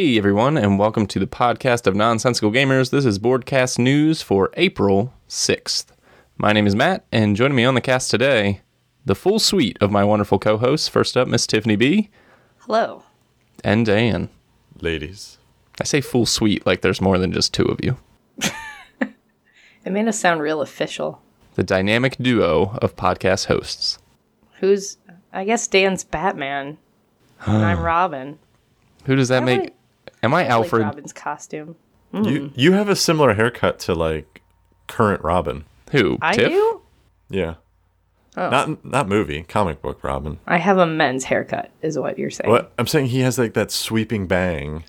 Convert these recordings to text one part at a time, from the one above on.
Hey everyone, and welcome to the podcast of Nonsensical Gamers. This is Boardcast News for April 6th. My name is Matt, and joining me on the cast today, the full suite of my wonderful co hosts. First up, Miss Tiffany B. Hello. And Dan. Ladies. I say full suite like there's more than just two of you. It made us sound real official. The dynamic duo of podcast hosts. Who's, I guess Dan's Batman. and I'm Robin. Who does that I make? Like- Am I I like Alfred? Robin's costume. You mm. you have a similar haircut to like current Robin. Who? I Tiff? do? Yeah. Oh. Not not movie, comic book Robin. I have a men's haircut, is what you're saying. What I'm saying he has like that sweeping bang.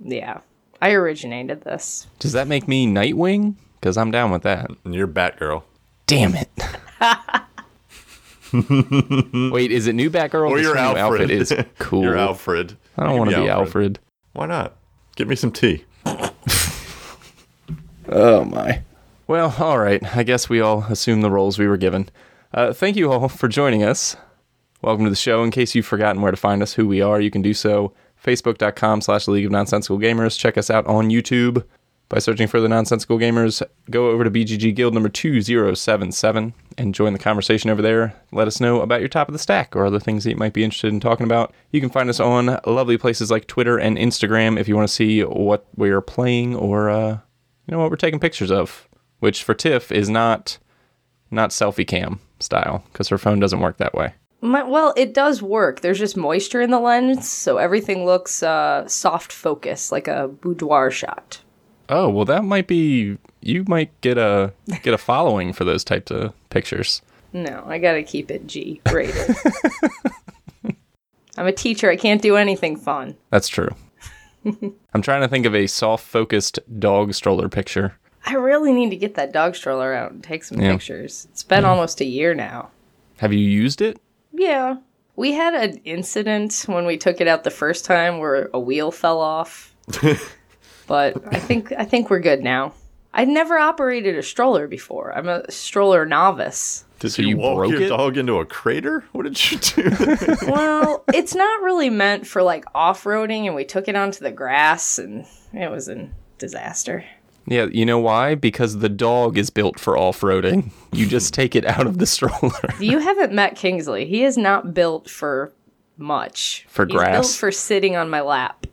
Yeah. I originated this. Does that make me Nightwing? Because I'm down with that. And you're Batgirl. Damn it. Wait, is it new Batgirl? Or your Alfred. outfit is cool. you're Alfred. I don't want to be Alfred. Why not? Get me some tea. Oh my. Well, all right. I guess we all assume the roles we were given. Uh, thank you all for joining us. Welcome to the show. In case you've forgotten where to find us, who we are, you can do so facebook.com slash League of Nonsensical Gamers. Check us out on YouTube by searching for the Nonsensical Gamers. Go over to BGG Guild number 2077 and join the conversation over there. Let us know about your top of the stack or other things that you might be interested in talking about. You can find us on lovely places like Twitter and Instagram if you want to see what we're playing or uh, you know what we're taking pictures of, which for Tiff is not not selfie cam style because her phone doesn't work that way. My, well, it does work. There's just moisture in the lens, so everything looks uh, soft focus, like a boudoir shot. Oh well, that might be you might get a get a following for those types of pictures. No, I gotta keep it G rated. I'm a teacher. I can't do anything fun. That's true. I'm trying to think of a soft focused dog stroller picture. I really need to get that dog stroller out and take some Yeah. pictures. It's been mm-hmm. almost a year now. Have you used it? Yeah. We had an incident when we took it out the first time where a wheel fell off. But I think I think we're good now. I've never operated a stroller before. I'm a stroller novice. Did So you, you walk broke your it? dog into a crater? What did you do? Well, it's not really meant for like off-roading and we took it onto the grass and it was a disaster. Yeah, you know why? Because the dog is built for off roading. You just take it out of the stroller. You haven't met Kingsley. He is not built for much. For He's built grass? for sitting on my lap.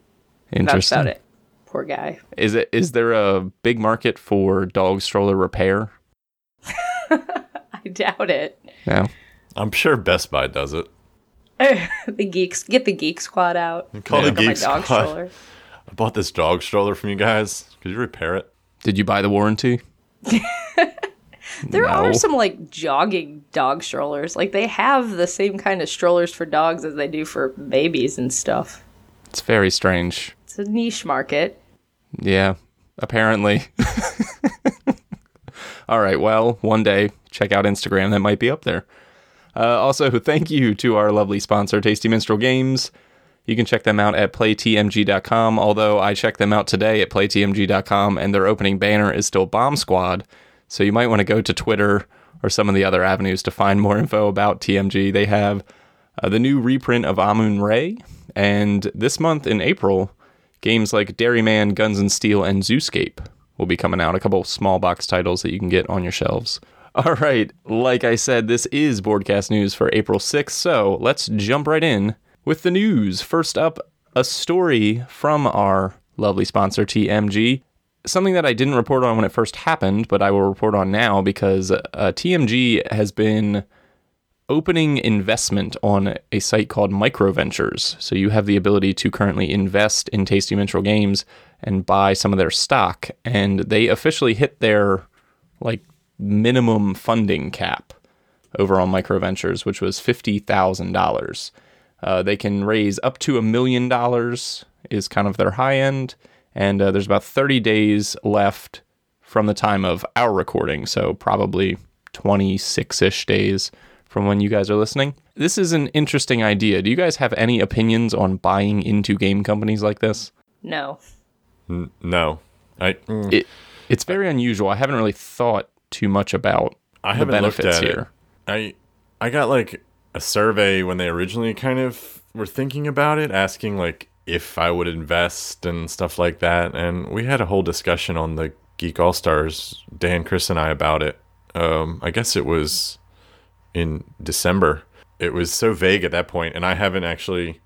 That's Interesting. about it. Poor guy. Is it is there a big market for dog stroller repair? I doubt it. No. I'm sure Best Buy does it. the geeks get the geek squad out. Call Yeah. the Look at my Geek Squad. stroller. I bought this dog stroller from you guys. Could you repair it? Did you buy the warranty? There No. are some like jogging dog strollers. Like they have the same kind of strollers for dogs as they do for babies and stuff. It's very strange. It's a niche market. Yeah, apparently. All right, well, one day, check out Instagram. That might be up there. Uh, also, thank you to our lovely sponsor, Tasty Minstrel Games. You can check them out at playtmg.com, although I checked them out today at playtmg.com, and their opening banner is still Bomb Squad. So you might want to go to Twitter or some of the other avenues to find more info about TMG. They have uh, the new reprint of Amun-Re, and this month in April, games like Dairyman, Guns and Steel, and Zooscape will be coming out. A couple small box titles that you can get on your shelves. All right, like I said, this is Boardcast News for April 6th, so let's jump right in with the news. First up, a story from our lovely sponsor, TMG. Something that I didn't report on when it first happened, but I will report on now because uh, TMG has been opening investment on a site called Microventures. So you have the ability to currently invest in Tasty Minstrel Games and buy some of their stock. And they officially hit their like minimum funding cap over on Microventures, which was fifty thousand dollars. Uh, they can raise up to a million dollars is kind of their high end, and uh, there's about 30 days left from the time of our recording, so probably 26 ish days from when you guys are listening. This is an interesting idea. Do you guys have any opinions on buying into game companies like this? No. N- no. I mm, It it's very unusual. I haven't really thought too much about I the haven't looked benefits at here. it. I I got like a survey when they originally kind of were thinking about it, asking like if I would invest and stuff like that. And we had a whole discussion on the Geek All Stars, Dan, Chris, and I about it. Um, I guess it was in December. It was so vague at that point, and I haven't actually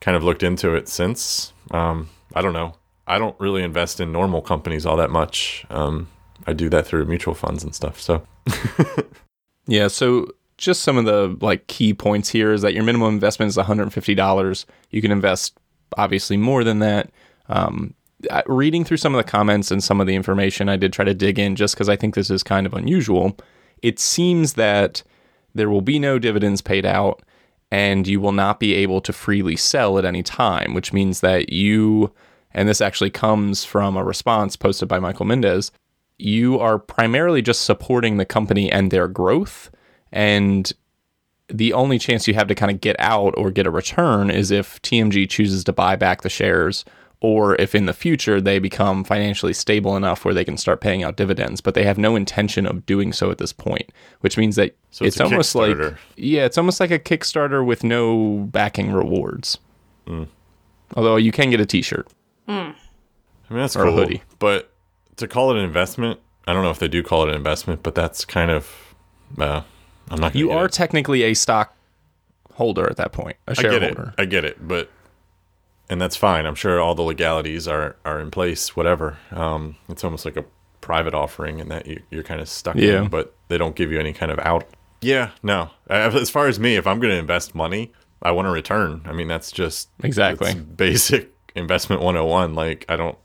kind of looked into it since. Um, I don't know. I don't really invest in normal companies all that much. Um, I do that through mutual funds and stuff. So Yeah, so just some of the like key points here is that your minimum investment is $150. You can invest obviously more than that. Um, reading through some of the comments and some of the information, I did try to dig in just because I think this is kind of unusual. It seems that there will be no dividends paid out and you will not be able to freely sell at any time, which means that you, and this actually comes from a response posted by Michael Mindes, you are primarily just supporting the company and their growth. And the only chance you have to kind of get out or get a return is if TMG chooses to buy back the shares or if in the future they become financially stable enough where they can start paying out dividends. But they have no intention of doing so at this point, which means that So it's it's, almost like yeah, it's almost like a Kickstarter with no backing rewards. Although you can get a T-shirt. I mean, that's Or a hoodie. But to call it an investment, I don't know if they do call it an investment, but that's kind of. Uh, I'm not. You are it. technically a stock holder at that point, a I get it. shareholder. I get it, but and that's fine. I'm sure all the legalities are are in place. Whatever. Um, it's almost like a private offering, and that you, you're kind of stuck. Yeah. In, but they don't give you any kind of out. Yeah. No. As far as me, if I'm going to invest money, I want a return. I mean, that's just Exactly. basic investment 101. Like I don't.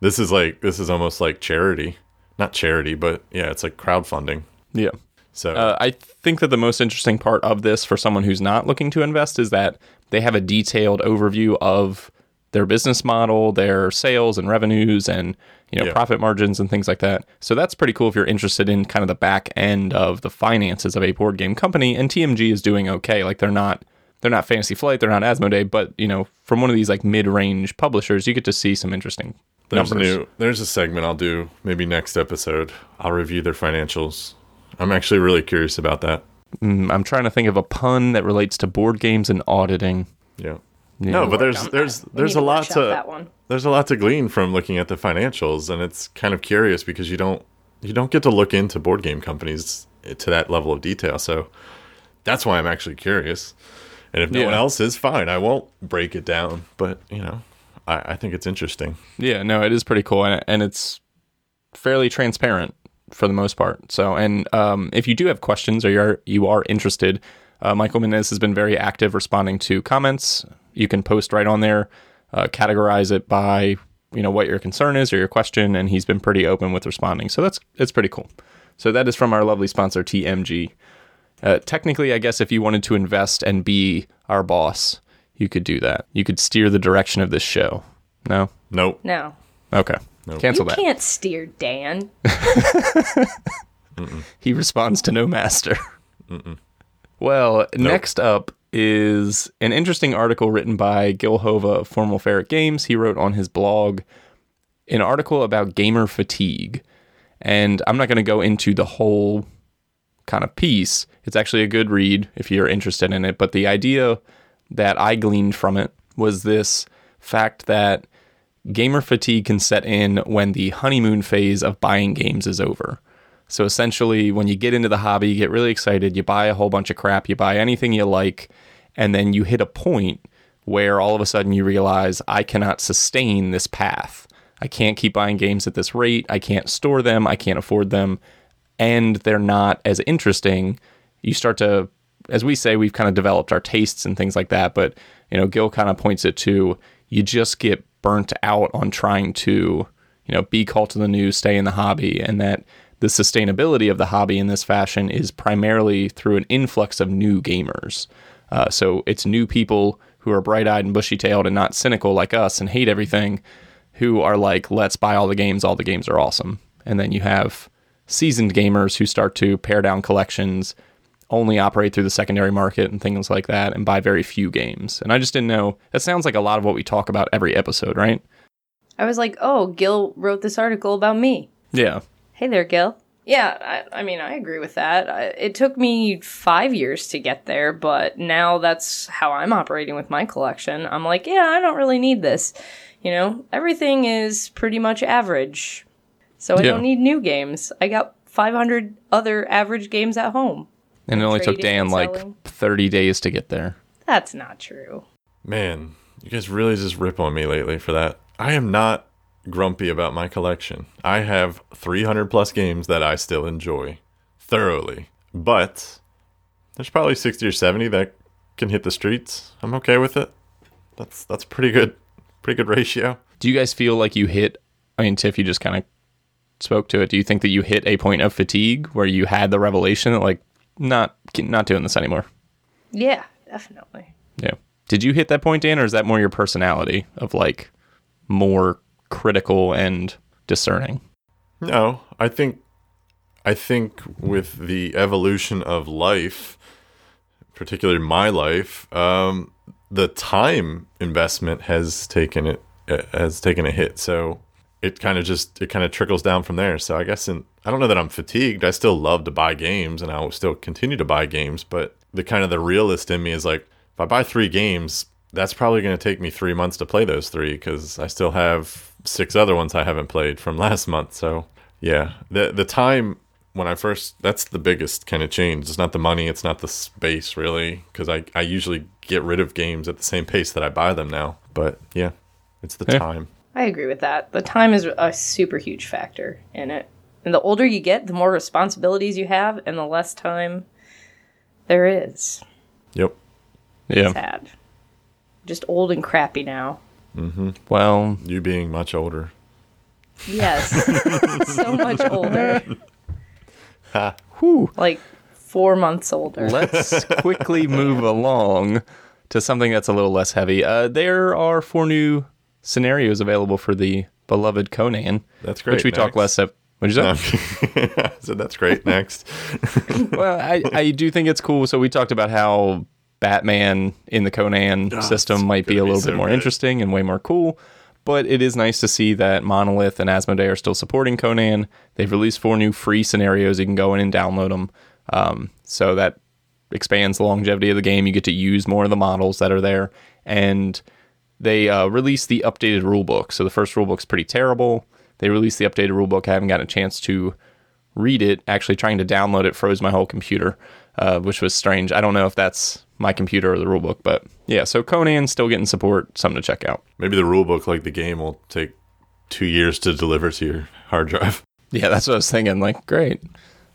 This is like this is almost like charity, not charity, but yeah, it's like crowdfunding. Yeah. So Uh, I think that the most interesting part of this for someone who's not looking to invest is that they have a detailed overview of their business model, their sales and revenues, and you know Yeah. profit margins and things like that. So that's pretty cool if you're interested in kind of the back end of the finances of a board game company. And TMG is doing okay. Like they're not they're not Fantasy Flight, they're not Asmodee, but you know from one of these like mid range publishers, you get to see some interesting There's numbers. a new there's a segment I'll do maybe next episode. I'll review their financials. I'm actually really curious about that. Mm, I'm trying to think of a pun that relates to board games and auditing. Yeah. Yeah. No, but there's on that. there's there's a lot to that one. there's a lot to glean from looking at the financials and it's kind of curious because you don't you don't get to look into board game companies to that level of detail. So that's why I'm actually curious. And if no Yeah. one else is fine, I won't break it down. But you know, I, I think it's interesting. Yeah, no, it is pretty cool, and, and it's fairly transparent for the most part. So, and um, if you do have questions or you're you are interested, uh, Michael Mindes has been very active responding to comments. You can post right on there, uh, categorize it by you know what your concern is or your question, and he's been pretty open with responding. So that's it's pretty cool. So that is from our lovely sponsor TMG. Uh, technically, I guess if you wanted to invest and be our boss, you could do that. You could steer the direction of this show. No. Nope. No. Okay. Cancel you that. can't steer Dan. He responds to no master. Well, next up is an interesting article written by Gil Hova of Formal Ferret Games. He wrote on his blog an article about gamer fatigue. And I'm not going to go into the whole kind of piece. It's actually a good read if you're interested in it. But the idea that I gleaned from it was this fact that gamer fatigue can set in when the honeymoon phase of buying games is over. So essentially, when you get into the hobby, you get really excited, you buy a whole bunch of crap, you buy anything you like, and then you hit a point where all of a sudden you realize, I cannot sustain this path. I can't keep buying games at this rate. I can't store them. I can't afford them. And they're not as interesting. You start to, as we say, we've kind of developed our tastes and things like that. But, you know, Gil kind of points it to you just get burnt out on trying to, you know, be called to the news, stay in the hobby, and that the sustainability of the hobby in this fashion is primarily through an influx of new gamers. Uh, so it's new people who are bright eyed and bushy tailed and not cynical like us and hate everything, who are like, let's buy all the games, all the games are awesome. And then you have seasoned gamers who start to pare down collections, only operate through the secondary market and things like that, and buy very few games. And I just didn't know. That sounds like a lot of what we talk about every episode, right? I was like, oh, Gil wrote this article about me. Yeah. Hey there, Gil. Yeah, I, I mean, I agree with that. I, it took me five years to get there, but now that's how I'm operating with my collection. I'm like, yeah, I don't really need this. You know, everything is pretty much average. So I Yeah. don't need new games. I got 500 other average games at home. And it only took Dan like selling. 30 days to get there. That's not true. Man, you guys really just rip on me lately for that. I am not grumpy about my collection. I have 300 plus games that I still enjoy thoroughly, but there's probably 60 or 70 that can hit the streets. I'm okay with it. That's that's pretty good, pretty good ratio. Do you guys feel like you hit? I mean, Tiff, you just kind of spoke to it. Do you think that you hit a point of fatigue where you had the revelation that, like, not not doing this anymore? Yeah, definitely. Yeah. Did you hit that point, Dan, or is that more your personality of like more critical and discerning? No, I think I think with the evolution of life, particularly my life, um, the time investment has taken it uh, has taken a hit. So it kind of just it kind of trickles down from there. So I guess in, I don't know that I'm fatigued. I still love to buy games, and I will still continue to buy games. But the kind of the realist in me is like, if I buy three games, that's probably going to take me three months to play those three because I still have six other ones I haven't played from last month. So yeah, the the time when I first that's the biggest kind of change. It's not the money, it's not the space really, because I I usually get rid of games at the same pace that I buy them now. But yeah, it's the Yeah. time. I agree with that. The time is a super huge factor in it. And the older you get, the more responsibilities you have, and the less time there is. Yep. Yeah. Sad. Just old and crappy now. Mm-hmm. Well, You being much older. Yes. so much older. whew. Like four months older. Let's quickly move along to something that's a little less heavy. Uh, there are four new scenarios available for the beloved Conan, That's great. which we talked last. Ep- What'd you say? so that's great. Next. well, I, I do think it's cool. So we talked about how Batman in the Conan Oh, system might be a be little so bit more good. interesting and way more cool. But it is nice to see that Monolith and Asmodee are still supporting Conan. They've released four new free scenarios. You can go in and download them. Um, so that expands the longevity of the game. You get to use more of the models that are there. And they uh, released the updated rulebook. So the first rulebook's pretty terrible. They released the updated rulebook. I haven't gotten a chance to read it. Actually, trying to download it froze my whole computer, uh, which was strange. I don't know if that's my computer or the rulebook, but yeah. So Conan still getting support. Something to check out. Maybe the rulebook, like the game, will take two years to deliver to your hard drive. Yeah, that's what I was thinking. Like, great.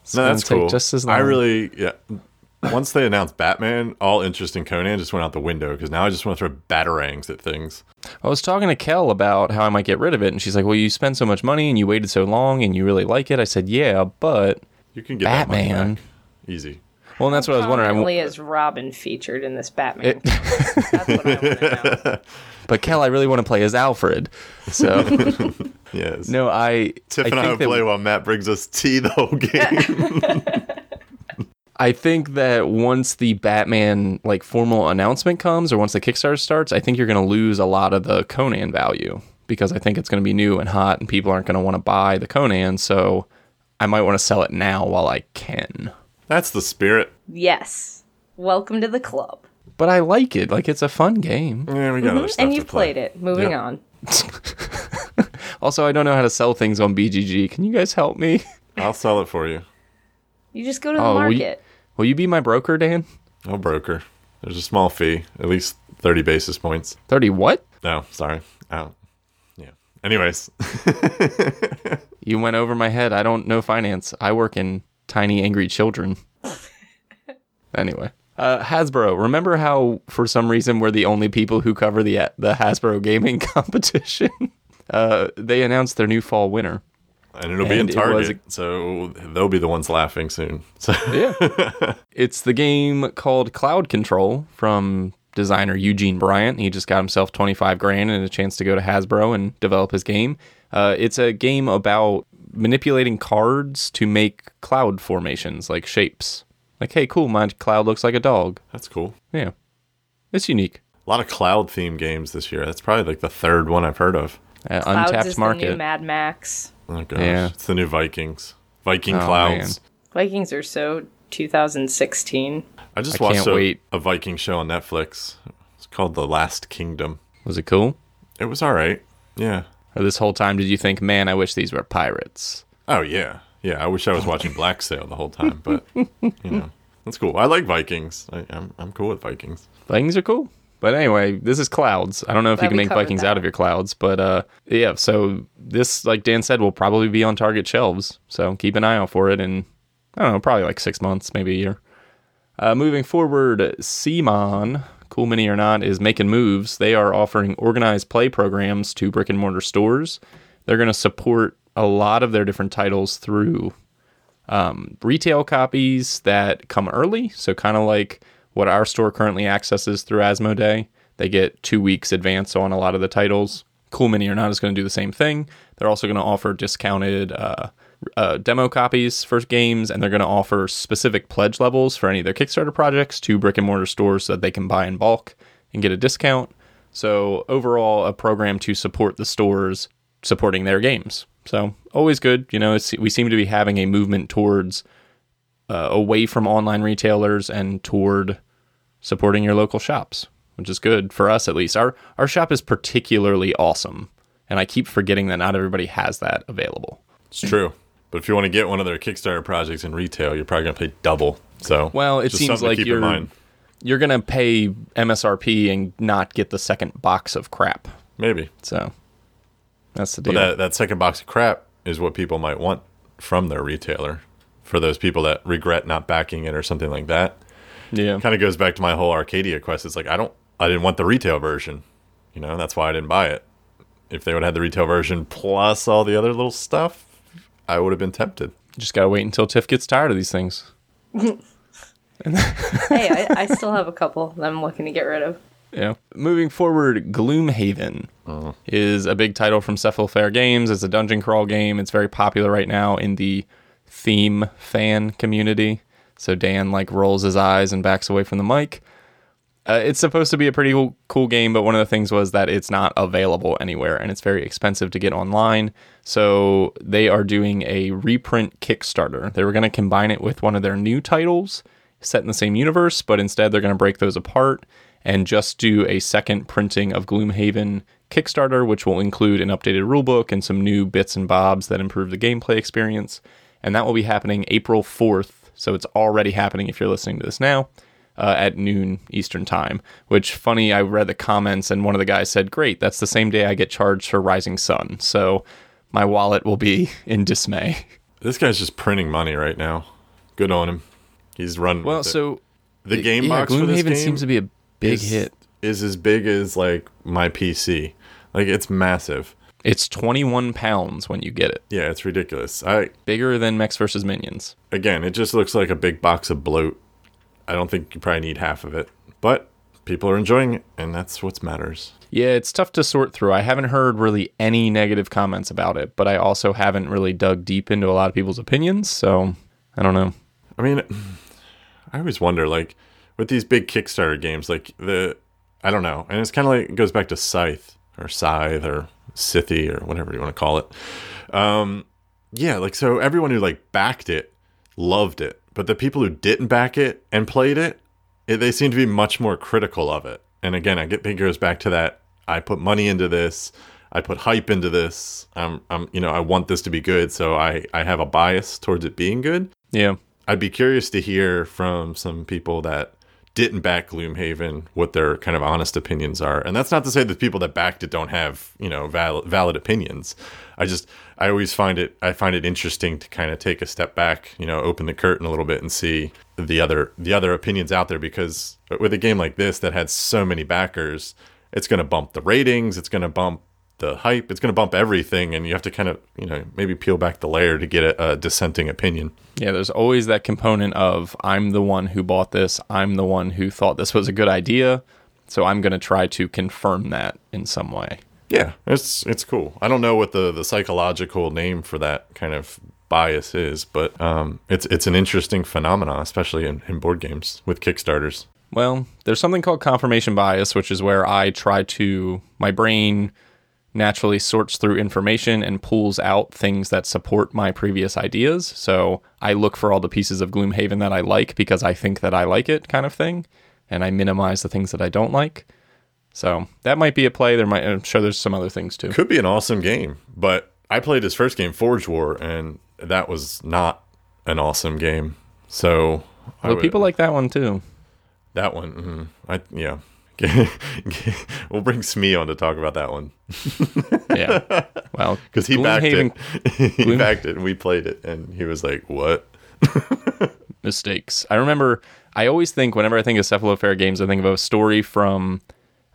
It's No, that's cool. Just as I really, yeah. Once they announced Batman, all interest in Conan just went out the window because now I just want to throw batarangs at things. I was talking to Kel about how I might get rid of it, and she's like, "Well, you spent so much money and you waited so long, and you really like it." I said, "Yeah, but You can get that Batman." money back. Easy. Well, and that's what I was wondering. I w- Prominently is Robin featured in this Batman? That's what I want to know. but Kel, I really want to play as Alfred. So Yes. no, I Tiff I and I think will that- play while Matt brings us tea the whole game. I think that once the Batman like formal announcement comes or once the Kickstarter starts, I think you're going to lose a lot of the Conan value because I think it's going to be new and hot and people aren't going to want to buy the Conan, so I might want to sell it now while I can. That's the spirit. Yes. Welcome to the club. But I like it. Like it's a fun game. Yeah, we got other mm-hmm. stuff And to you've play. played it. Moving Yep. on. Also, I don't know how to sell things on BGG. Can you guys help me? I'll sell it for you. You just go to the Oh, market. Will you be my broker, Dan? No broker. There's a small fee, at least 30 basis points. 30 what? No, sorry. Oh, yeah. Anyways, You went over my head. I don't know finance. I work in tiny angry children. anyway, uh, Hasbro. Remember how for some reason we're the only people who cover the the Hasbro gaming competition? uh, they announced their new fall winner. And it'll be in it was Target, so they'll be the ones laughing soon. So Yeah, it's the game called Cloud Control from designer Eugene Bryant. He just got himself twenty five grand and a chance to go to Hasbro and develop his game. Uh, it's a game about manipulating cards to make cloud formations, like shapes. Like, hey, cool, my cloud looks like a dog. that's cool. Yeah, it's unique. A lot of cloud themed games this year. That's probably like the third one I've heard of. Uh, Clouds untapped is the new market. Mad Max. Oh gosh, Yeah. it's the new Vikings. Viking Oh, Clouds. Vikings are so 2016. I just I watched can't a, wait. a Viking show on Netflix. It's called The Last Kingdom. Was it cool? It was all right. Yeah. Or this whole time did you think, man, I wish these were pirates? Oh yeah, yeah. I wish I was watching Black Sail the whole time, but you know, that's cool. I like Vikings. I, I'm I'm cool with Vikings. Vikings are cool. But anyway, this is clouds. I don't know if Glad you can make Vikings that. out of your clouds, but uh, yeah. So this, like Dan said, will probably be on Target shelves. So keep an eye out for it and I don't know, probably like six months, maybe a year. Uh, moving forward, CMON, cool mini or not, is making moves. They are offering organized play programs to brick and mortar stores. They're going to support a lot of their different titles through um, retail copies that come early. So, kind of like what our store currently accesses through Asmodee. They get two weeks advance on a lot of the titles. Cool Mini or Not is going to do the same thing. They're also going to offer discounted uh, uh, demo copies for games, and they're going to offer specific pledge levels for any of their Kickstarter projects to brick and mortar stores so that they can buy in bulk and get a discount. So, overall, a program to support the stores supporting their games. So, always good. You know, we seem to be having a movement towards uh, away from online retailers and toward supporting your local shops, which is good for us at least. Our our shop is particularly awesome, and I keep forgetting that not everybody has that available. It's true. But if you want to get one of their Kickstarter projects in retail, you're probably gonna pay double. So Well, it seems like you're you're gonna pay MSRP and not get the second box of crap. maybe. So that's the deal. But that that second box of crap is what people might want from their retailer. For those people that regret not backing it or something like that. yeah, kind of goes back to my whole Arcadia quest. It's like I don't, I didn't want the retail version, you know. That's why I didn't buy it. If they would have had the retail version plus all the other little stuff, I would have been tempted. just gotta wait until Tiff gets tired of these things. hey, I, I still have a couple that I'm looking to get rid of. Yeah. Moving forward, Gloomhaven mm. is a big title from Cephalofair Games. It's a dungeon crawl game. It's very popular right now in the theme fan community. So Dan like rolls his eyes and backs away from the mic. Uh, it's supposed to be a pretty cool, cool game, but one of the things was that it's not available anywhere and it's very expensive to get online. So they are doing a reprint Kickstarter. They were going to combine it with one of their new titles set in the same universe, but instead they're going to break those apart and just do a second printing of Gloomhaven Kickstarter, which will include an updated rulebook and some new bits and bobs that improve the gameplay experience. And that will be happening April 4th. So it's already happening if you're listening to this now uh, at noon Eastern time. Which funny, I read the comments and one of the guys said, "Great, that's the same day I get charged for Rising Sun." So my wallet will be in dismay. This guy's just printing money right now. Good on him. He's running. Well, with it. so the game yeah, box for this Gloomhaven game seems to be a big is, hit. Is as big as like my PC. Like it's massive. It's 21 pounds when you get it, Yeah, it's ridiculous. I bigger than Mechs vs Minions. again, it just looks like a big box of bloat. I don't think you probably need half of it, but people are enjoying it, and that's what matters. Yeah, it's tough to sort through. I haven't heard really any negative comments about it, but I also haven't really dug deep into a lot of people's opinions, so I don't know. I mean, I always wonder, like, with these big Kickstarter games, like the, I don't know, and it's kind of like it goes back to Scythe or Scythe or Scythe or whatever you want to call it. Um, yeah, like so everyone who like backed it loved it, but the people who didn't back it and played it, it they seem to be much more critical of it. And again, I get think it goes back to that. I put money into this. I put hype into this. I'm, I'm, you know, I want this to be good, so I, I have a bias towards it being good. Yeah. I'd be curious to hear from some people that didn't back Gloomhaven what their kind of honest opinions are. And that's not to say that people that backed it don't have, you know, valid, valid opinions. I just I always find it I find it interesting to kind of take a step back, you know, open the curtain a little bit and see the other the other opinions out there because with a game like this that had so many backers, it's going to bump the ratings, it's going to bump the hype, it's going to bump everything and you have to kind of, you know, maybe peel back the layer to get a, a dissenting opinion. Yeah, there's always that component of I'm the one who bought this, I'm the one who thought this was a good idea, so I'm going to try to confirm that in some way. Yeah, it's it's cool. I don't know what the, the psychological name for that kind of bias is, but um, it's it's an interesting phenomenon, especially in, in board games with Kickstarters. Well, there's something called confirmation bias, which is where I try to, my brain naturally sorts through information and pulls out things that support my previous ideas. So I look for all the pieces of Gloomhaven that I like because I think that I like it, kind of thing, and I minimize the things that I don't like. So that might be a play. There might, I'm sure there's some other things too. Could be an awesome game, but I played his first game, Forge War, and that was not an awesome game. So I Well, would- people like that one too. that one. mhm. I yeah. we'll bring Smee on to talk about that one Yeah. Well, because he backed it. he backed it, and we played it, and he was like, "What?" mistakes. I remember I always think whenever I think of Cephalofair games, I think of a story from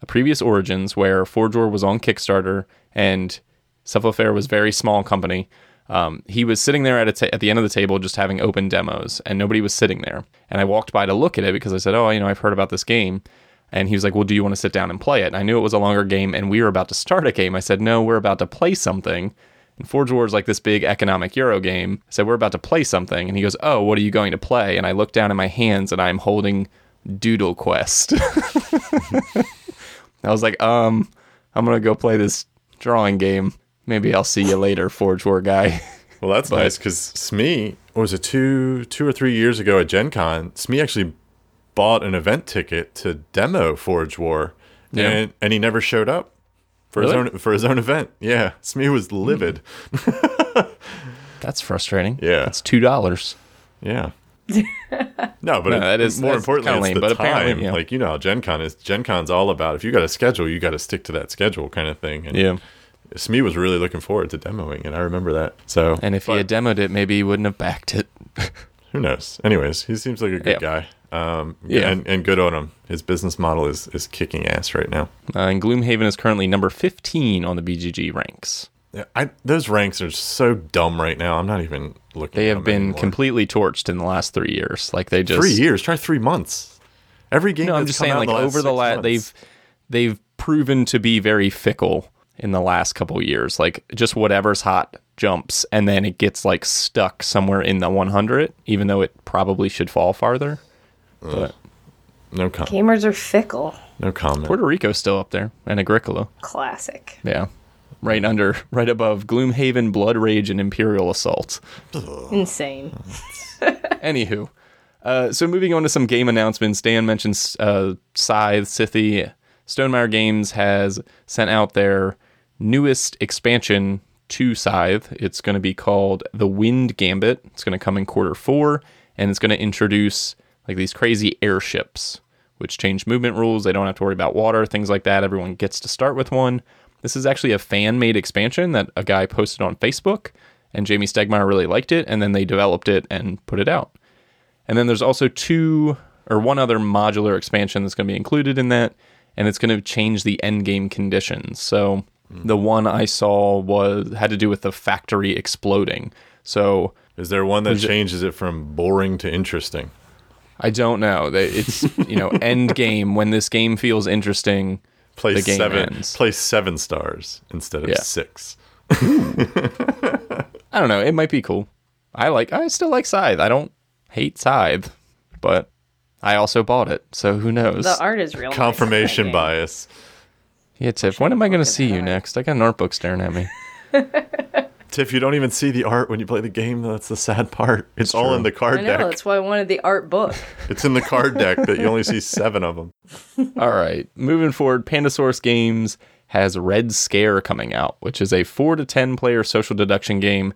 a previous Origins where Forge War was on Kickstarter and Cephalofair was a very small company. Um, he was sitting there at a ta- at the end of the table just having open demos, and nobody was sitting there. And I walked by to look at it because I said, "Oh, you know, I've heard about this game." And he was like, "Well, do you want to sit down and play it?" And I knew it was a longer game, and we were about to start a game. I said, "No, we're about to play something." And Forge War is like this big economic Euro game. I said, We're about to play something. And he goes, Oh, what are you going to play? And I look down at my hands and I'm holding Doodle Quest. I was like, Um, I'm going to go play this drawing game. Maybe I'll see you later, Forge War guy. Well, that's nice because Smee was it two two or three years ago at Gen Con. Smee actually bought an event ticket to demo Forge War, Yeah. and and he never showed up for his own for his own event. Yeah, Smee was hmm. livid. That's frustrating. Yeah. it's $2. Yeah. No, but No, it- that is- more importantly, it's lame, the but apparently, time. yeah. Like you know how Gen Con is. Gen Con's all about if you got a schedule, you got to stick to that schedule, kind of thing. And Yeah. Smee was really looking forward to demoing, and I remember that. So, And if he had demoed it, maybe he wouldn't have backed it. who knows? Anyways, he seems like a good guy. Um, Yeah. and, and good on him. His business model is is kicking ass right now. Uh, and Gloomhaven is currently number 15 on the BGG ranks. Yeah, I, those ranks are so dumb right now. I'm not even looking. They have been anymore. completely torched in the last three years. Like they just three years. Try three months. Every game. No, I'm just come saying, like the over the last, they've they've proven to be very fickle in the last couple years. Like just whatever's hot jumps, and then it gets like stuck somewhere in the 100, even though it probably should fall farther. But no comment. Gamers are fickle. no comment. Puerto Rico's still up there, and Agricola, Classic. yeah, right under, right above Gloomhaven, Blood Rage, and Imperial Assault. Insane. Anywho, uh, so moving on to some game announcements. Dan mentions uh, Scythe, Scythe. Stonemaier Games has sent out their newest expansion to Scythe. It's going to be called the Wind Gambit. It's going to come in quarter four, and it's going to introduce like these crazy airships, which change movement rules. They don't have to worry about water, things like that. Everyone gets to start with one. This is actually a fan made expansion that a guy posted on Facebook, and Jamey Stegmaier really liked it, and then they developed it and put it out. And then there's also two or one other modular expansion that's going to be included in that, and it's going to change the end game conditions. So mm. the one I saw was had to do with the factory exploding. So Is there one that changes it from boring to interesting? I don't know. It's you know end game when this game feels interesting. Place The game seven. ends. Place seven stars instead of Yeah. six. I don't know. It might be cool. I like. I still like Scythe. I don't hate Scythe, but I also bought it. So who knows? The art is real. nice in that Confirmation game. bias. yeah, Tiff. When am I going to see you that. next? I got an art book staring at me. Tiff, you don't even see the art when you play the game. That's the sad part. It's all true. in the card I card know. deck. That's why I wanted the art book. It's in the card deck that you only see seven of them. All right. Moving forward, Pandasaurus Games has Red Scare coming out, which is a four to 10 player social deduction game.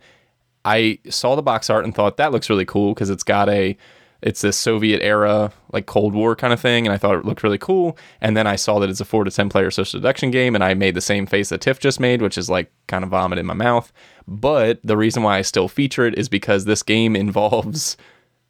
I saw the box art and thought that looks really cool because it's got a, it's this Soviet era, like Cold War kind of thing. And I thought it looked really cool. And then I saw that it's a four to 10 player social deduction game. And I made the same face that Tiff just made, which is like kind of vomit in my mouth. But the reason why I still feature it is because this game involves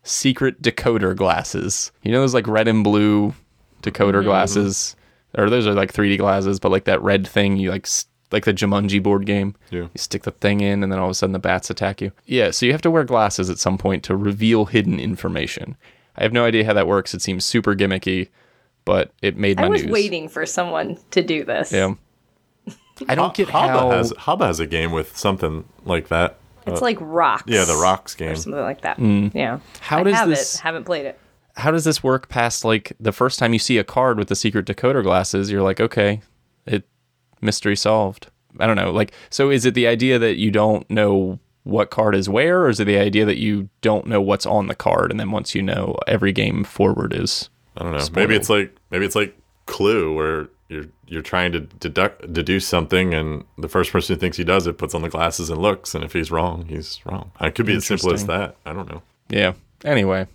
secret decoder glasses. You know those like red and blue decoder mm-hmm. glasses, or those are like 3D glasses, but like that red thing you like, s- like the Jumanji board game. Yeah. You stick the thing in, and then all of a sudden the bats attack you. Yeah, so you have to wear glasses at some point to reveal hidden information. I have no idea how that works. It seems super gimmicky, but it made my news. I was news. waiting for someone to do this. Yeah. I don't get Haba how. has Haba has a game with something like that. It's uh, like rocks. Yeah, the rocks game. or something like that. Mm. Yeah. How I does have this- it. Haven't played it. how does this work past like the first time you see a card with the secret decoder glasses you're like okay it mystery solved I don't know. Like, so is it the idea that you don't know what card is where, or is it the idea that you don't know what's on the card, and then once you know, every game forward is I don't know. Maybe it's like maybe it's like Clue, where you're you're trying to deduct deduce something, and the first person who thinks he does it puts on the glasses and looks, and if he's wrong, he's wrong. It could be as simple as that. I don't know. yeah. Anyway,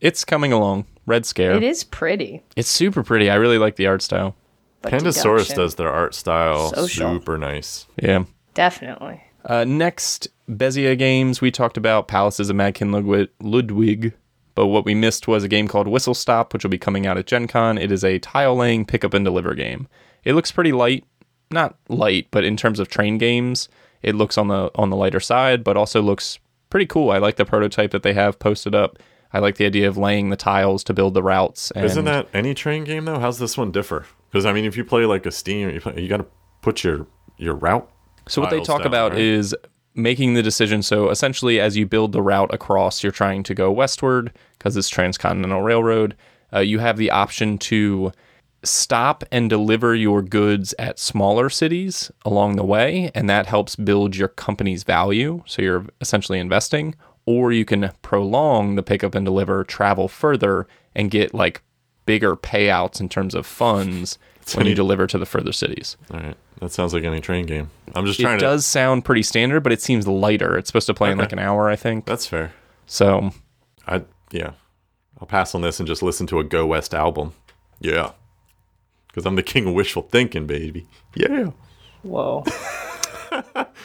it's coming along. Red Scare. It is pretty. It's super pretty. I really like the art style. But Pandasaurus deduction, does their art style Social. super nice. Yeah. Definitely. Uh, next, Bezier games. We talked about Palaces of Mad King Ludwig, Ludwig, but what we missed was a game called Whistle Stop, which will be coming out at Gen Con. It is a tile laying pick up and deliver game. It looks pretty light, not light, but in terms of train games, it looks on the on the lighter side, but also looks pretty cool. I like the prototype that they have posted up. I like the idea of laying the tiles to build the routes. And Isn't that any train game though? How's this one differ? Because I mean, if you play like a Steam, you, play, you got to put your your route. So what they talk down, about right? is making the decision. So essentially, as you build the route across, you're trying to go westward because it's Transcontinental Railroad. Uh, you have the option to stop and deliver your goods at smaller cities along the way, and that helps build your company's value. So you're essentially investing, or you can prolong the pickup and deliver, travel further, and get like bigger payouts in terms of funds when you deliver to the further cities. All right, that sounds like any train game. I'm just trying It to. does sound pretty standard, but it seems lighter. It's supposed to play in like an hour, I think. That's fair. So I yeah, I'll pass on this and just listen to a Go West album. Yeah, because I'm the king of wishful thinking, baby. Yeah. Whoa.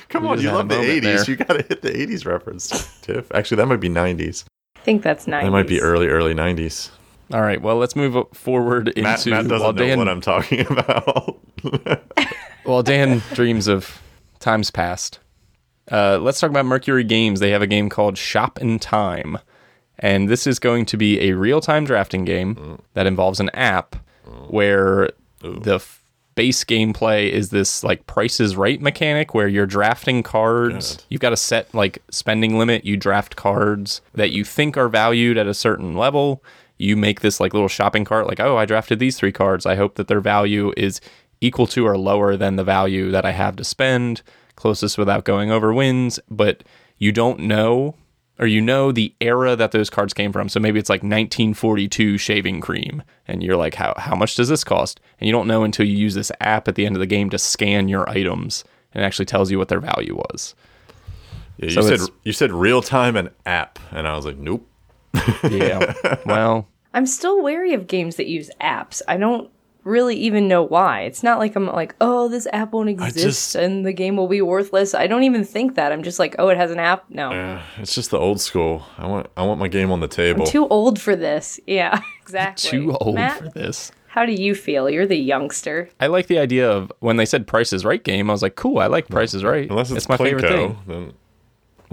Come We on, you love the 80s. there. You gotta hit the 80s reference, Tiff. Actually, that might be 90s. I think that's nice. That might be early, early 90s. All right, well let's move forward into Matt, Matt doesn't while know what I'm talking about. while Dan dreams of times past. Uh, let's talk about Mercury Games. They have a game called Shop in Time, and this is going to be a real-time drafting game Mm. that involves an app where the f- base gameplay is this like Price is Right mechanic where you're drafting cards. God. You've got a set like spending limit. You draft cards that you think are valued at a certain level. You make this like little shopping cart, like, oh, I drafted these three cards. I hope that their value is equal to or lower than the value that I have to spend. Closest without going over wins, but you don't know or you know the era that those cards came from. So maybe it's like 1942 shaving cream, and you're like, how how much does this cost? And you don't know until you use this app at the end of the game to scan your items, and actually tells you what their value was. Yeah, you So said you said real time and app, and I was like, nope. Yeah. well, I'm still wary of games that use apps. I don't really even know why. It's not like I'm like, oh, this app won't exist just- and the game will be worthless. I don't even think that. I'm just like, oh, it has an app. No, Uh, it's just the old school. I want I want my game on the table. I'm too old for this. Yeah, exactly. too old Matt, for this. How do you feel? You're the youngster. I like the idea of when they said Price is Right game. I was like, cool. I like Price is Right. Unless it's, my favorite thing. Then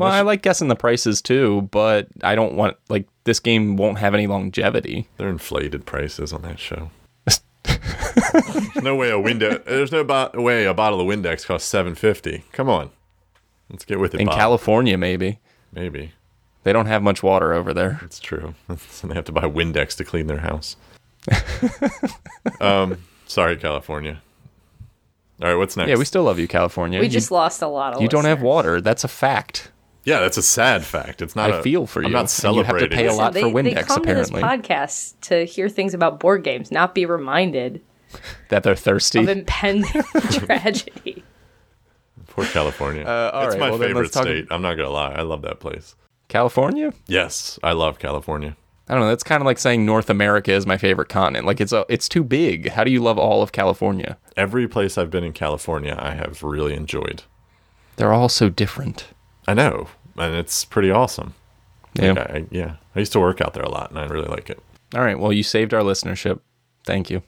Well, I like guessing the prices too, but I don't want like this game won't have any longevity. they're inflated prices on that show. no way a Windex. There's no bo- way a bottle of Windex costs seven fifty. Come on, let's get with it. In Bob. California, maybe maybe they don't have much water over there. it's true. so they have to buy Windex to clean their house. um, sorry, California. All right, what's next? Yeah, we still love you, California. We You- just lost a lot of you don't have water. That's a fact. Yeah, that's a sad fact. It's not. I a- feel for I'm you, not and you celebrating. have to pay a lot they, for they Windex, come apparently. to this podcast to hear things about board games, not be reminded that they're thirsty. of impending tragedy. Poor California. Uh, all That's right, my well, favorite let's talk- state. I'm not gonna lie. I love that place. California? Yes, I love California. I don't know. That's kind of like saying North America is my favorite continent. Like it's a, it's too big. How do you love all of California? Every place I've been in California, I have really enjoyed. They're all so different. I know, and it's pretty awesome. Yeah. Like, I, yeah, I used to work out there a lot, and I really like it. All right. Well, you saved our listenership. Thank you,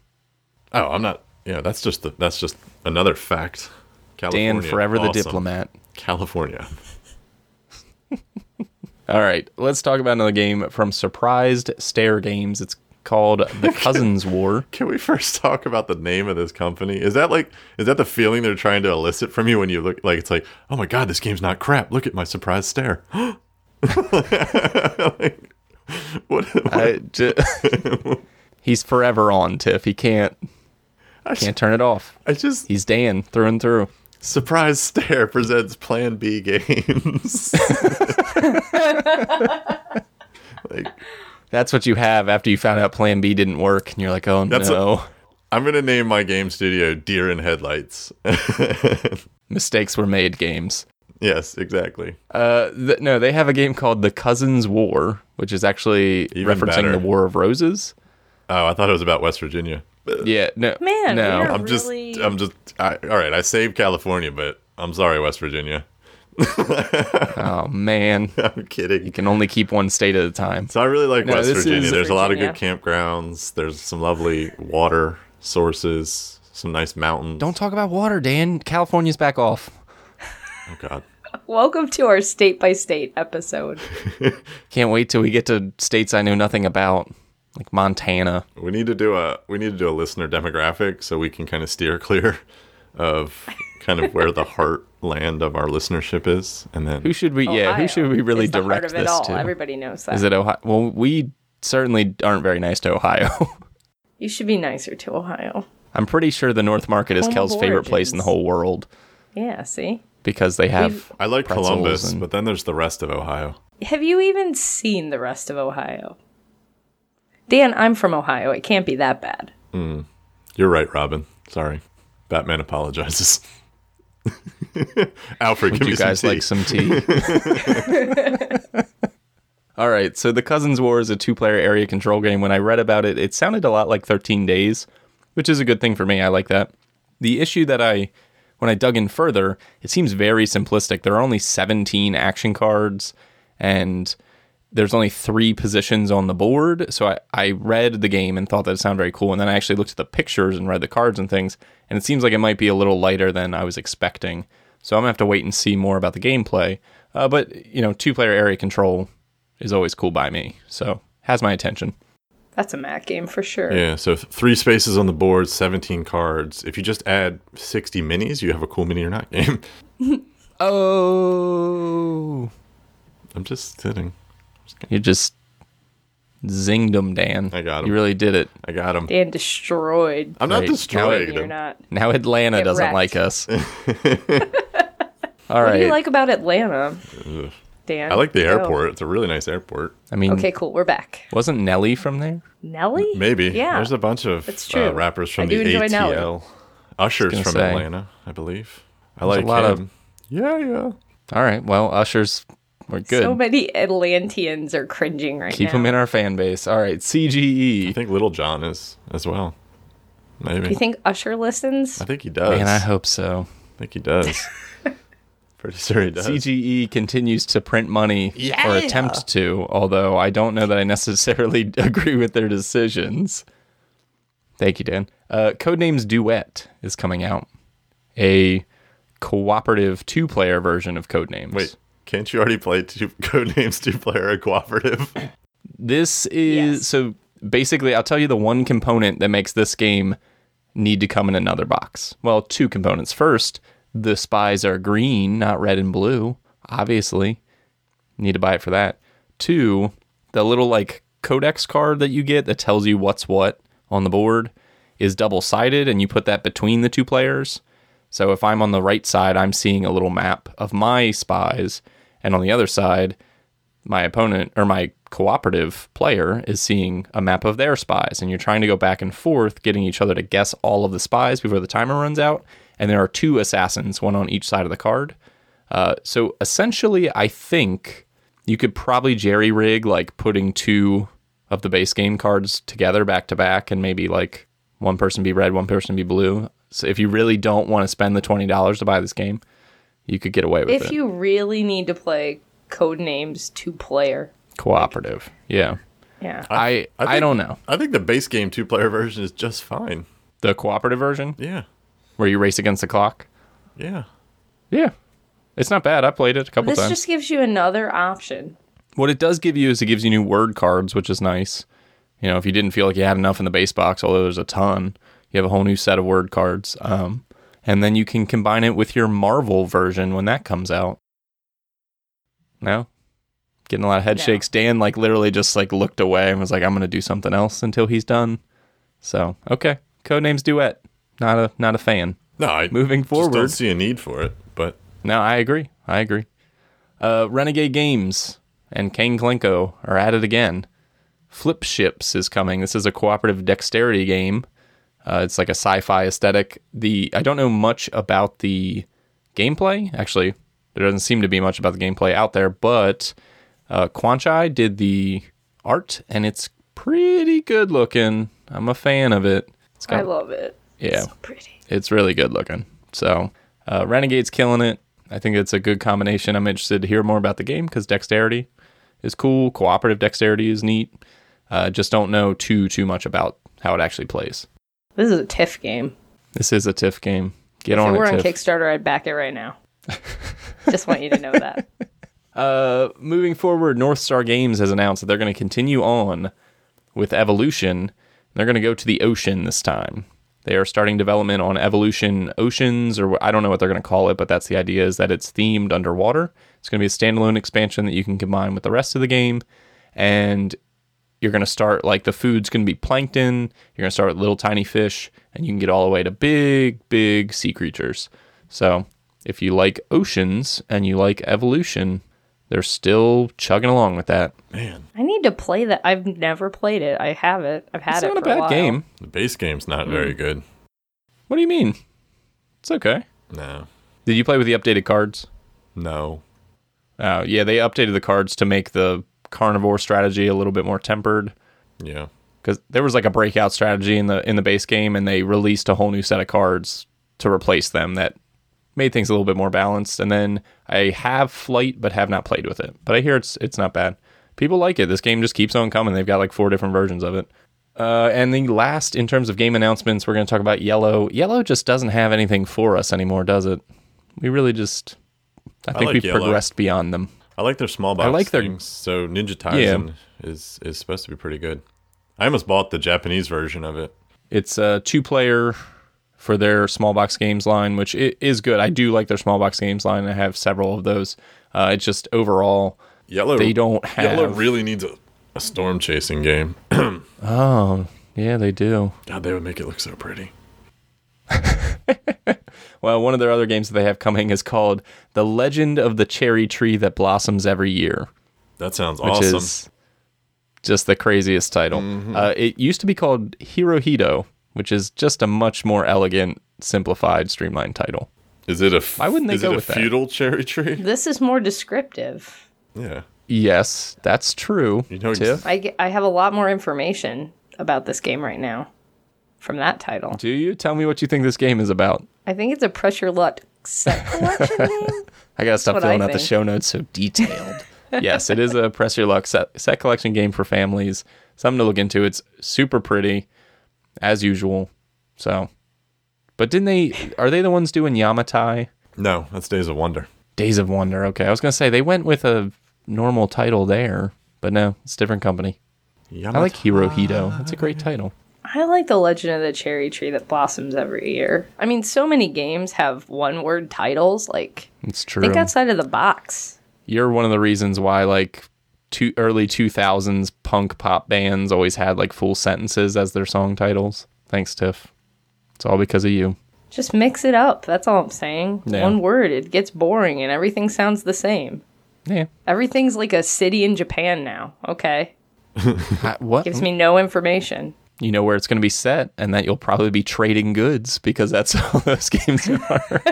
Oh, I'm not. Yeah, that's just the, that's just another fact. California, Dan. Forever the diplomat. California. All right. Let's talk about another game from Surprised Stare Games. It's called The Cousins War. Can we first talk about the name of this company? Is that like is that the feeling they're trying to elicit from you when you look like it's like, oh my god, this game's not crap. Look at my surprise stare. Like, what, what- I j- he's forever on Tiff. He can't I, can't turn it off. I just He's Dan through and through. Surprise Stare presents Plan B games. like, That's what you have after you found out Plan B didn't work, and you're like, oh That's no, I'm gonna name my game studio Deer in Headlights. mistakes were made. Games. yes, exactly. Uh, th- no, they have a game called The Cousins War, which is actually Even referencing better. the War of Roses. Oh, I thought it was about West Virginia. Yeah, no, Man, no. I'm just, I'm just. I, all right, I saved California, but I'm sorry, West Virginia. Oh man, I'm kidding. you can only keep one state at a time. So I really like No, West Virginia. is- There's a lot of good campgrounds. There's some lovely water sources, some nice mountains. Don't talk about water, Dan. California's back off. Oh God. Welcome to our state by state episode. Can't wait till we get to states I know nothing about, like Montana. We need to do a we need to do a listener demographic so we can kind of steer clear of kind of where the heartland of our listenership is, and then Who should we? Yeah, who should we really is the direct heart of it this all. to? Everybody knows that. Is it Ohio? Well, we certainly aren't very nice to Ohio. you should be nicer to Ohio. I'm pretty sure the North Market is Home Kel's favorite place in the whole world Yeah, see? because they have. We've- I like Columbus, and- but then there's the rest of Ohio. Have you even seen the rest of Ohio? Dan, I'm from Ohio. It can't be that bad. Hmm. You're right, Robin. Sorry, Batman apologizes. Alfred, Would give you guys tea. like some tea? All right, so the Cousins War is a two-player area control game. When I read about it, it sounded a lot like 13 Days, which is a good thing for me. I like that. The issue that I, when I dug in further, it seems very simplistic. There are only 17 action cards, and there's only three positions on the board. So I, I read the game and thought that it sounded very cool. And then I actually looked at the pictures and read the cards and things, and it seems like it might be a little lighter than I was expecting. So I'm gonna have to wait and see more about the gameplay. Uh, but you know, two player area control is always cool by me. So has my attention. That's a Mac game for sure. Yeah, so three spaces on the board, 17 cards. If you just add 60 minis, you have a cool mini or not game. Oh, I'm just kidding. You just zinged him, Dan. I got him. You really did it. I got him. Dan destroyed. I'm not Right. Now destroying You're not. Now Atlanta Get doesn't wrecked. like us. All What do you like about Atlanta, Ugh. Dan? I like the Go. airport. It's a really nice airport. I mean, Okay, cool. We're back. wasn't Nelly from there? Nelly? Maybe. Yeah. There's a bunch of That's uh, rappers from I the enjoy Nelly. ATL. Ushers from say. Atlanta, I believe. I There's a like lot of- him. Yeah, yeah. All right. Well, Ushers, we're good. So many Atlanteans are cringing right Keep now. Keep them in our fan base. All right. CGE. I think Lil Jon is as well. Maybe. Do You think Usher listens? I think he does. And I hope so. I think he does. Pretty sure he does. CGE continues to print money or attempt to, although I don't know that I necessarily agree with their decisions. Thank you, Dan. Uh, Codenames Duet is coming out, a cooperative two-player version of Codenames. Wait, can't you already play two Codenames two player and cooperative? This is Yes. so basically I'll tell you the one component that makes this game need to come in another box. Well, two components. First, the spies are green, not red and blue, obviously. Need to buy it for that. Two, the little like codex card that you get that tells you what's what on the board is double-sided and you put that between the two players. So if I'm on the right side, I'm seeing a little map of my spies, and on the other side, my opponent or my cooperative player is seeing a map of their spies and you're trying to go back and forth getting each other to guess all of the spies before the timer runs out and there are two assassins one on each side of the card. Uh, so essentially i think you could probably jerry rig like putting two of the base game cards together back to back and maybe like one person be red one person be blue so if you really don't want to spend the $20 to buy this game you could get away with if it If you really need to play Codenames two player, cooperative yeah yeah. I I, think- don't know. I think the base game two player version is just fine. The cooperative version Yeah. where you race against the clock. Yeah. Yeah. It's not bad. I played it a couple this times. This just gives you another option. What it does give you is it gives you new word cards, which is nice. You know, if you didn't feel like you had enough in the base box, although there's a ton, you have a whole new set of word cards. Um, and then you can combine it with your Marvel version when that comes out. No? Getting a lot of head No. shakes. Dan like literally just like looked away and was like, I'm gonna do something else until he's done. So, okay. Codenames duet. Not a not a fan. No, I Moving just don't see a need for it. But No, I agree. I agree. Uh, Renegade Games and Kane Klenko are at it again. Flip Ships is coming. This is a cooperative dexterity game. Uh, it's like a sci-fi aesthetic. The I don't know much about the gameplay. Actually, there doesn't seem to be much about the gameplay out there. But uh, Quanchai did the art, and it's pretty good looking. I'm a fan of it. It's I got love it. yeah, So pretty. it's really good looking. So, uh, Renegade's killing it. I think it's a good combination. I'm interested to hear more about the game because dexterity is cool. Cooperative dexterity is neat. Uh, just don't know too too much about how it actually plays. This is a Tiff game. This is a Tiff game. Get If on it were on Tiff. Kickstarter, I'd back it right now. Just want you to know that. Uh, moving forward, North Star Games has announced that they're going to continue on with Evolution. They're going to go to the ocean this time. They are starting development on Evolution Oceans, or I don't know what they're going to call it, but that's the idea is that it's themed underwater. It's going to be a standalone expansion that you can combine with the rest of the game. And you're going to start, like, the food's going to be plankton. You're going to start with little tiny fish, and you can get all the way to big, big sea creatures. So if you like oceans and you like evolution, they're still chugging along with that. man, I need to play that. I've never played it. I have it. I've had It's it It's not a for bad while. game. the base game's not Hmm. very good. What do you mean? It's okay. No, Did you play with the updated cards? no. Oh, yeah, they updated the cards to make the carnivore strategy a little bit more tempered Yeah, because there was like a breakout strategy in the in the base game, and they released a whole new set of cards to replace them that made things a little bit more balanced. And then I have flight, but have not played with it. But I hear it's it's not bad. People like it. This game just keeps on coming. They've got like four different versions of it. Uh, and the last, in terms of game announcements, we're going to talk about IELLO. IELLO just doesn't have anything for us anymore, does it? We really just, I think like we've IELLO. progressed beyond them. I like their small box I like their- things. So Ninja Taisen is is supposed to be pretty good. I almost bought the Japanese version of it. It's a two player for their small box games line, which is good. I do like their small box games line. I have several of those. Uh, it's just overall, IELLO. They don't have IELLO really needs a, a storm chasing game. oh, yeah, they do. God, they would make it look so pretty. Well, one of their other games that they have coming is called The Legend of the Cherry Tree That Blossoms Every Year. That sounds which awesome. is just the craziest title. Uh, it used to be called Hirohito, which is just a much more elegant, simplified, streamlined title. Is it a f- Why wouldn't they is go it a with that? feudal cherry tree? This is more descriptive. Yeah. Yes, that's true. You know, Tiff. I, ge- I have a lot more information about this game right now from that title. Do you tell me what you think this game is about? I think it's a pressure luck set collection game. I gotta stop filling I out the show notes so detailed. yes, it is a press your luck set, set collection game for families. Something to look into. It's super pretty, as usual. So, but didn't they? Are they the ones doing Yamatai? No, that's Days of Wonder. Days of Wonder. Okay, I was gonna say they went with a normal title there, but no, it's a different company. I like Hirohito. That's a great title. I like the Legend of the Cherry Tree that blossoms every year. I mean, so many games have one word titles. Like, It's true. think outside of the box. You're one of the reasons why like two early 2000s punk pop bands always had like full sentences as their song titles. Thanks, Tiff. It's all because of you. Just mix it up. That's all I'm saying. Yeah. One word, it gets boring and everything sounds the same. Yeah. Everything's like a city in Japan now. Okay. What? Gives me no information. You know where it's going to be set, and that you'll probably be trading goods because that's all those games are.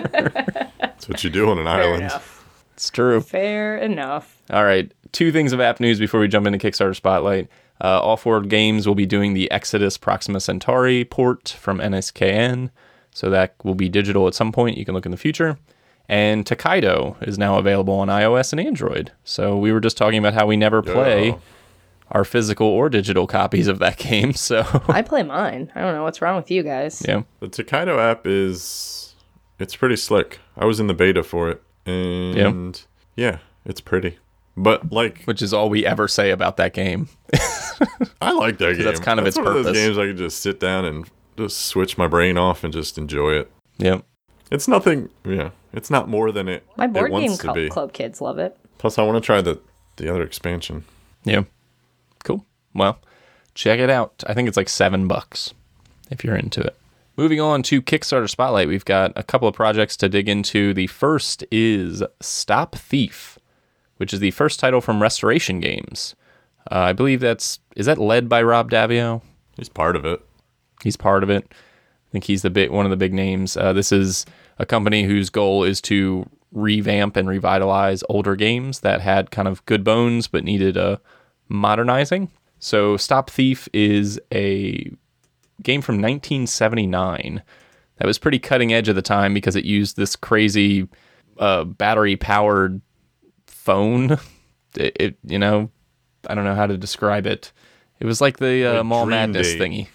That's what you do on an Fair island. enough. it's true. Fair enough. All right, two things of app news before we jump into Kickstarter Spotlight. Uh, all four games will be doing the Exodus Proxima Centauri port from NSKN, so that will be digital at some point. You can look in the future. And Tokaido is now available on iOS and Android. So we were just talking about how we never play Yeah. Our physical or digital copies of that game. So I play mine. I don't know what's wrong with you guys. yeah, The Tokaido app is it's pretty slick. I was in the beta for it, and yeah, it's pretty. But like, which is all we ever say about that game. I like that game. that's kind of its one Of those games I can just sit down and just switch my brain off and just enjoy it. Yep. It's nothing. Yeah, it's not more than it. My board it wants game to club, be. club kids love it. Plus, I want to try the the other expansion. Yeah. Well, check it out. I think it's like seven bucks if you're into it. Moving on to Kickstarter Spotlight, we've got a couple of projects to dig into. The first is Stop Thief, which is the first title from Restoration Games. Uh, I believe that's is that led by Rob Daviau. He's part of it. He's part of it. I think he's the big one of the big names. Uh, this is a company whose goal is to revamp and revitalize older games that had kind of good bones but needed a modernizing. So Stop Thief is a game from 1979 that was pretty cutting edge at the time because it used this crazy uh, battery powered phone. It, it, you know, I don't know how to describe it. It was like the uh, Mall Madness Date. thingy.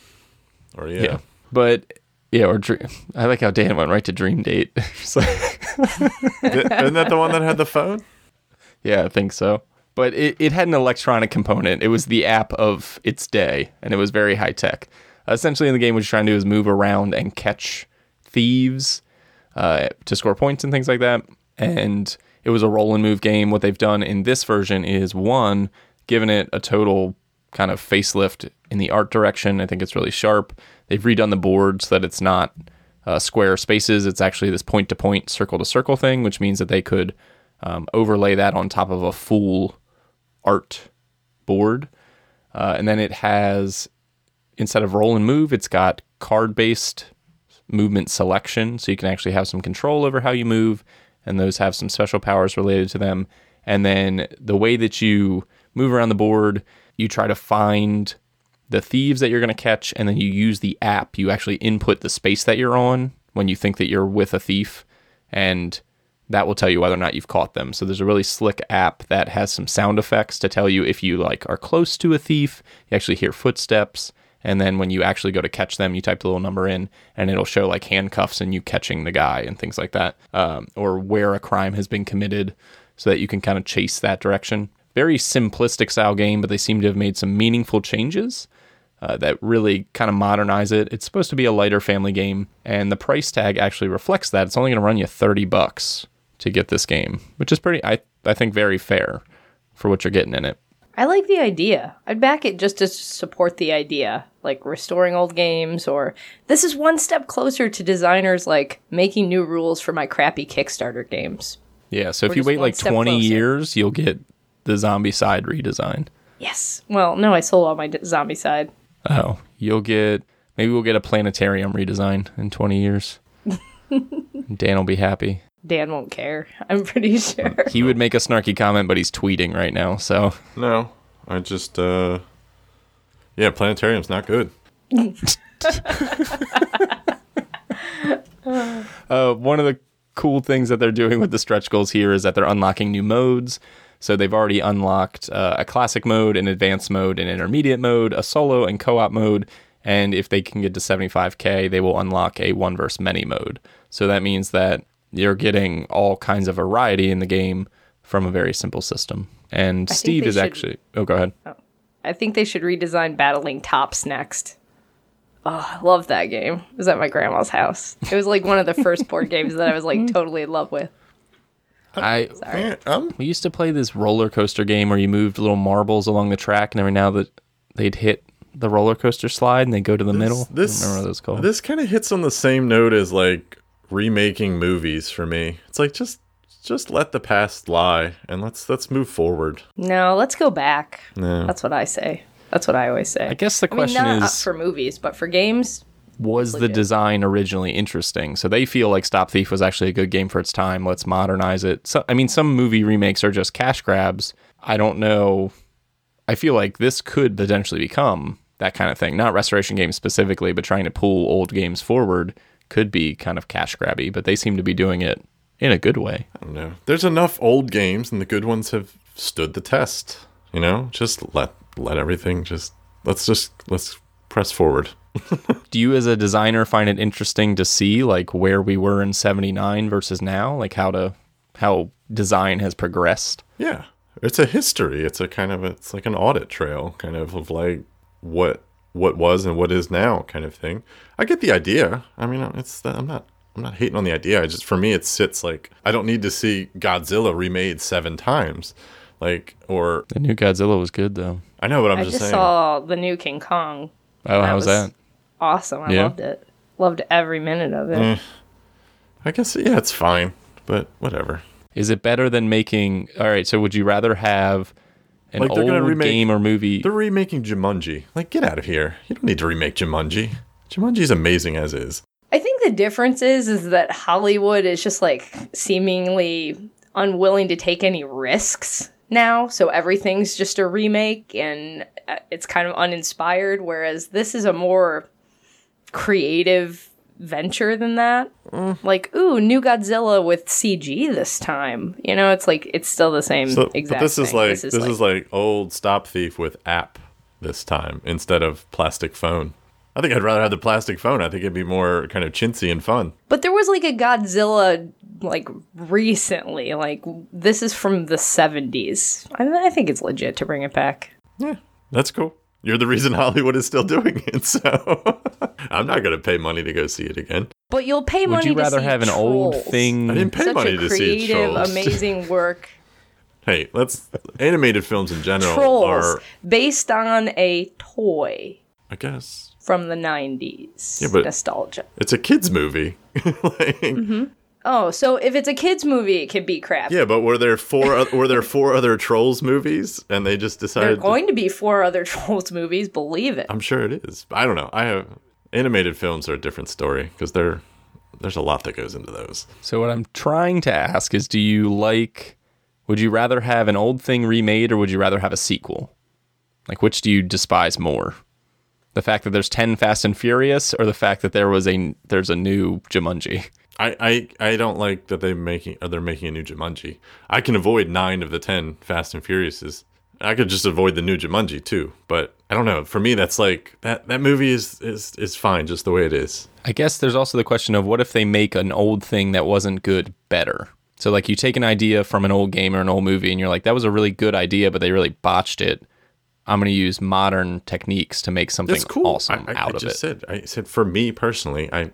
Or yeah. Yeah. But yeah, or dream. I like how Dan went right to Dream Date. Like- Isn't that the one that had the phone? yeah, I think so. But it, it had an electronic component. It was the app of its day, and it was very high tech. essentially, in the game, what you're trying to do is move around and catch thieves uh, to score points and things like that. And it was a roll and move game. What they've done in this version is one, given it a total kind of facelift in the art direction. I think it's really sharp. They've redone the board so that it's not uh, square spaces. It's actually this point to point, circle to circle thing, which means that they could um, overlay that on top of a full art board. Uh, and then it has, instead of roll and move, it's got card based movement selection. So you can actually have some control over how you move, and those have some special powers related to them. And then the way that you move around the board, you try to find the thieves that you're going to catch, and then you use the app. You actually input the space that you're on when you think that you're with a thief, and that will tell you whether or not you've caught them. So there's a really slick app that has some sound effects to tell you if you like are close to a thief. You actually hear footsteps, and then when you actually go to catch them, you type the little number in, and it'll show like handcuffs and you catching the guy and things like that, um, or where a crime has been committed, so that you can kind of chase that direction. Very simplistic style game, but they seem to have made some meaningful changes uh, that really kind of modernize it. It's supposed to be a lighter family game, and the price tag actually reflects that. It's only going to run you thirty bucks to get this game, which is pretty, I I think, very fair for what you're getting in it. I like the idea. I'd back it just to support the idea, like restoring old games, or this is one step closer to designers like making new rules for my crappy Kickstarter games. Yeah, so if you wait like 20 closer. years, you'll get the Zombicide redesign. Yes. Well, no, I sold all my d- Zombicide. Oh, you'll get maybe we'll get a planetarium redesign in 20 years. Dan will be happy. Dan won't care. I'm pretty sure. He would make a snarky comment, but he's tweeting right now. So No, I just uh, yeah, planetarium's not good. Uh, one of the cool things that they're doing with the stretch goals here is that they're unlocking new modes. So they've already unlocked uh, a classic mode, an advanced mode, an intermediate mode, a solo and co-op mode, and if they can get to 75k, they will unlock a one versus many mode. So that means that you're getting all kinds of variety in the game from a very simple system. And think Steve is should- actually oh go ahead. I think they should redesign Battling Tops next. Oh, I love that game. It was at my grandma's house. It was like one of the first board games that I was like totally in love with. I Sorry. Yeah, um, We used to play this roller coaster game where you moved little marbles along the track, and every now that they'd hit the roller coaster slide and they go to the middle. This I don't remember what it was called. This kind of hits on the same note as like remaking movies for me. It's like just just let the past lie and let's let's move forward. No, let's go back. No. That's what I say. That's what I always say. I guess the I mean, question not up is for movies, but for games, was the design originally interesting? So they feel like Stop Thief was actually a good game for its time. Let's modernize it. So I mean, some movie remakes are just cash grabs. I don't know. I feel like this could potentially become that kind of thing. Not restoration games specifically, but trying to pull old games forward could be kind of cash grabby. But they seem to be doing it in a good way. I don't know. There's enough old games and the good ones have stood the test. You know, just let let everything just let's just let's press forward. Do you, as a designer, find it interesting to see like where we were in '79 versus now, like how to how design has progressed? Yeah. It's a history. It's a kind of it's like an audit trail kind of of like what what was and what is now kind of thing. I get the idea. I mean, it's I'm not I'm not hating on the idea. I just for me it sits like I don't need to see Godzilla remade 7 times. Like or The new Godzilla was good though. I know what I'm I just, just saying. saw the new King Kong. Oh, how was was- that? Awesome. I Yeah. loved it. Loved every minute of it. Eh. I guess yeah, it's fine, but whatever. Is it better than making? All right, so would you rather have an Like, they're old gonna remake- game or movie? They're remaking Jumanji. Like, get out of here. You don't need to remake Jumanji. Jumanji's amazing as is. I think the difference is is that Hollywood is just like seemingly unwilling to take any risks now, so everything's just a remake and uh, it's kind of uninspired whereas this is a more creative venture than that. Mm. Like, ooh, new Godzilla with CG this time. You know, it's like it's still the same So, exact but this is thing. like this is, like old Stop Thief with app this time instead of plastic phone. I think I'd rather have the plastic phone. I think it'd be more kind of chintzy and fun. But there was like a Godzilla like recently. Like this is from the 70s. I, I think it's legit to bring it back. Yeah, that's cool. You're the reason Hollywood is still doing it, so I'm not gonna pay money to go see it again. But you'll pay would money you to rather see have an old thing? I didn't pay Such money a to see creative, amazing work. Hey, let's animated films in general Trolls are, based on a toy I guess, from the 90s. Yeah, but- Nostalgia. it's a kids movie. like, Mm-hmm. Oh, so if it's a kids movie, it could be crap. Yeah, but were there four? were there four other Trolls movies, and they just decided There are decided? to- going to be four other Trolls movies, believe it. I'm sure it is. I don't know. I have animated films are a different story because they're there's a lot that goes into those. So what I'm trying to ask is, do you like? Would you rather have an old thing remade, or would you rather have a sequel? Like, which do you despise more? The fact that there's ten Fast and Furious, or the fact that there was a there's a new Jumanji? I, I, I don't like that they making uh, they're making a new Jumanji. I can avoid nine of the ten Fast and Furiouses. I could just avoid the new Jumanji too. But I don't know. For me, that's like that that movie is is is fine just the way it is. I guess there's also the question of what if they make an old thing that wasn't good better? So like you take an idea from an old game or an old movie and you're like that was a really good idea but they really botched it. I'm going to use modern techniques to make something cool. awesome I, I, out I of just it. said I said for me personally, I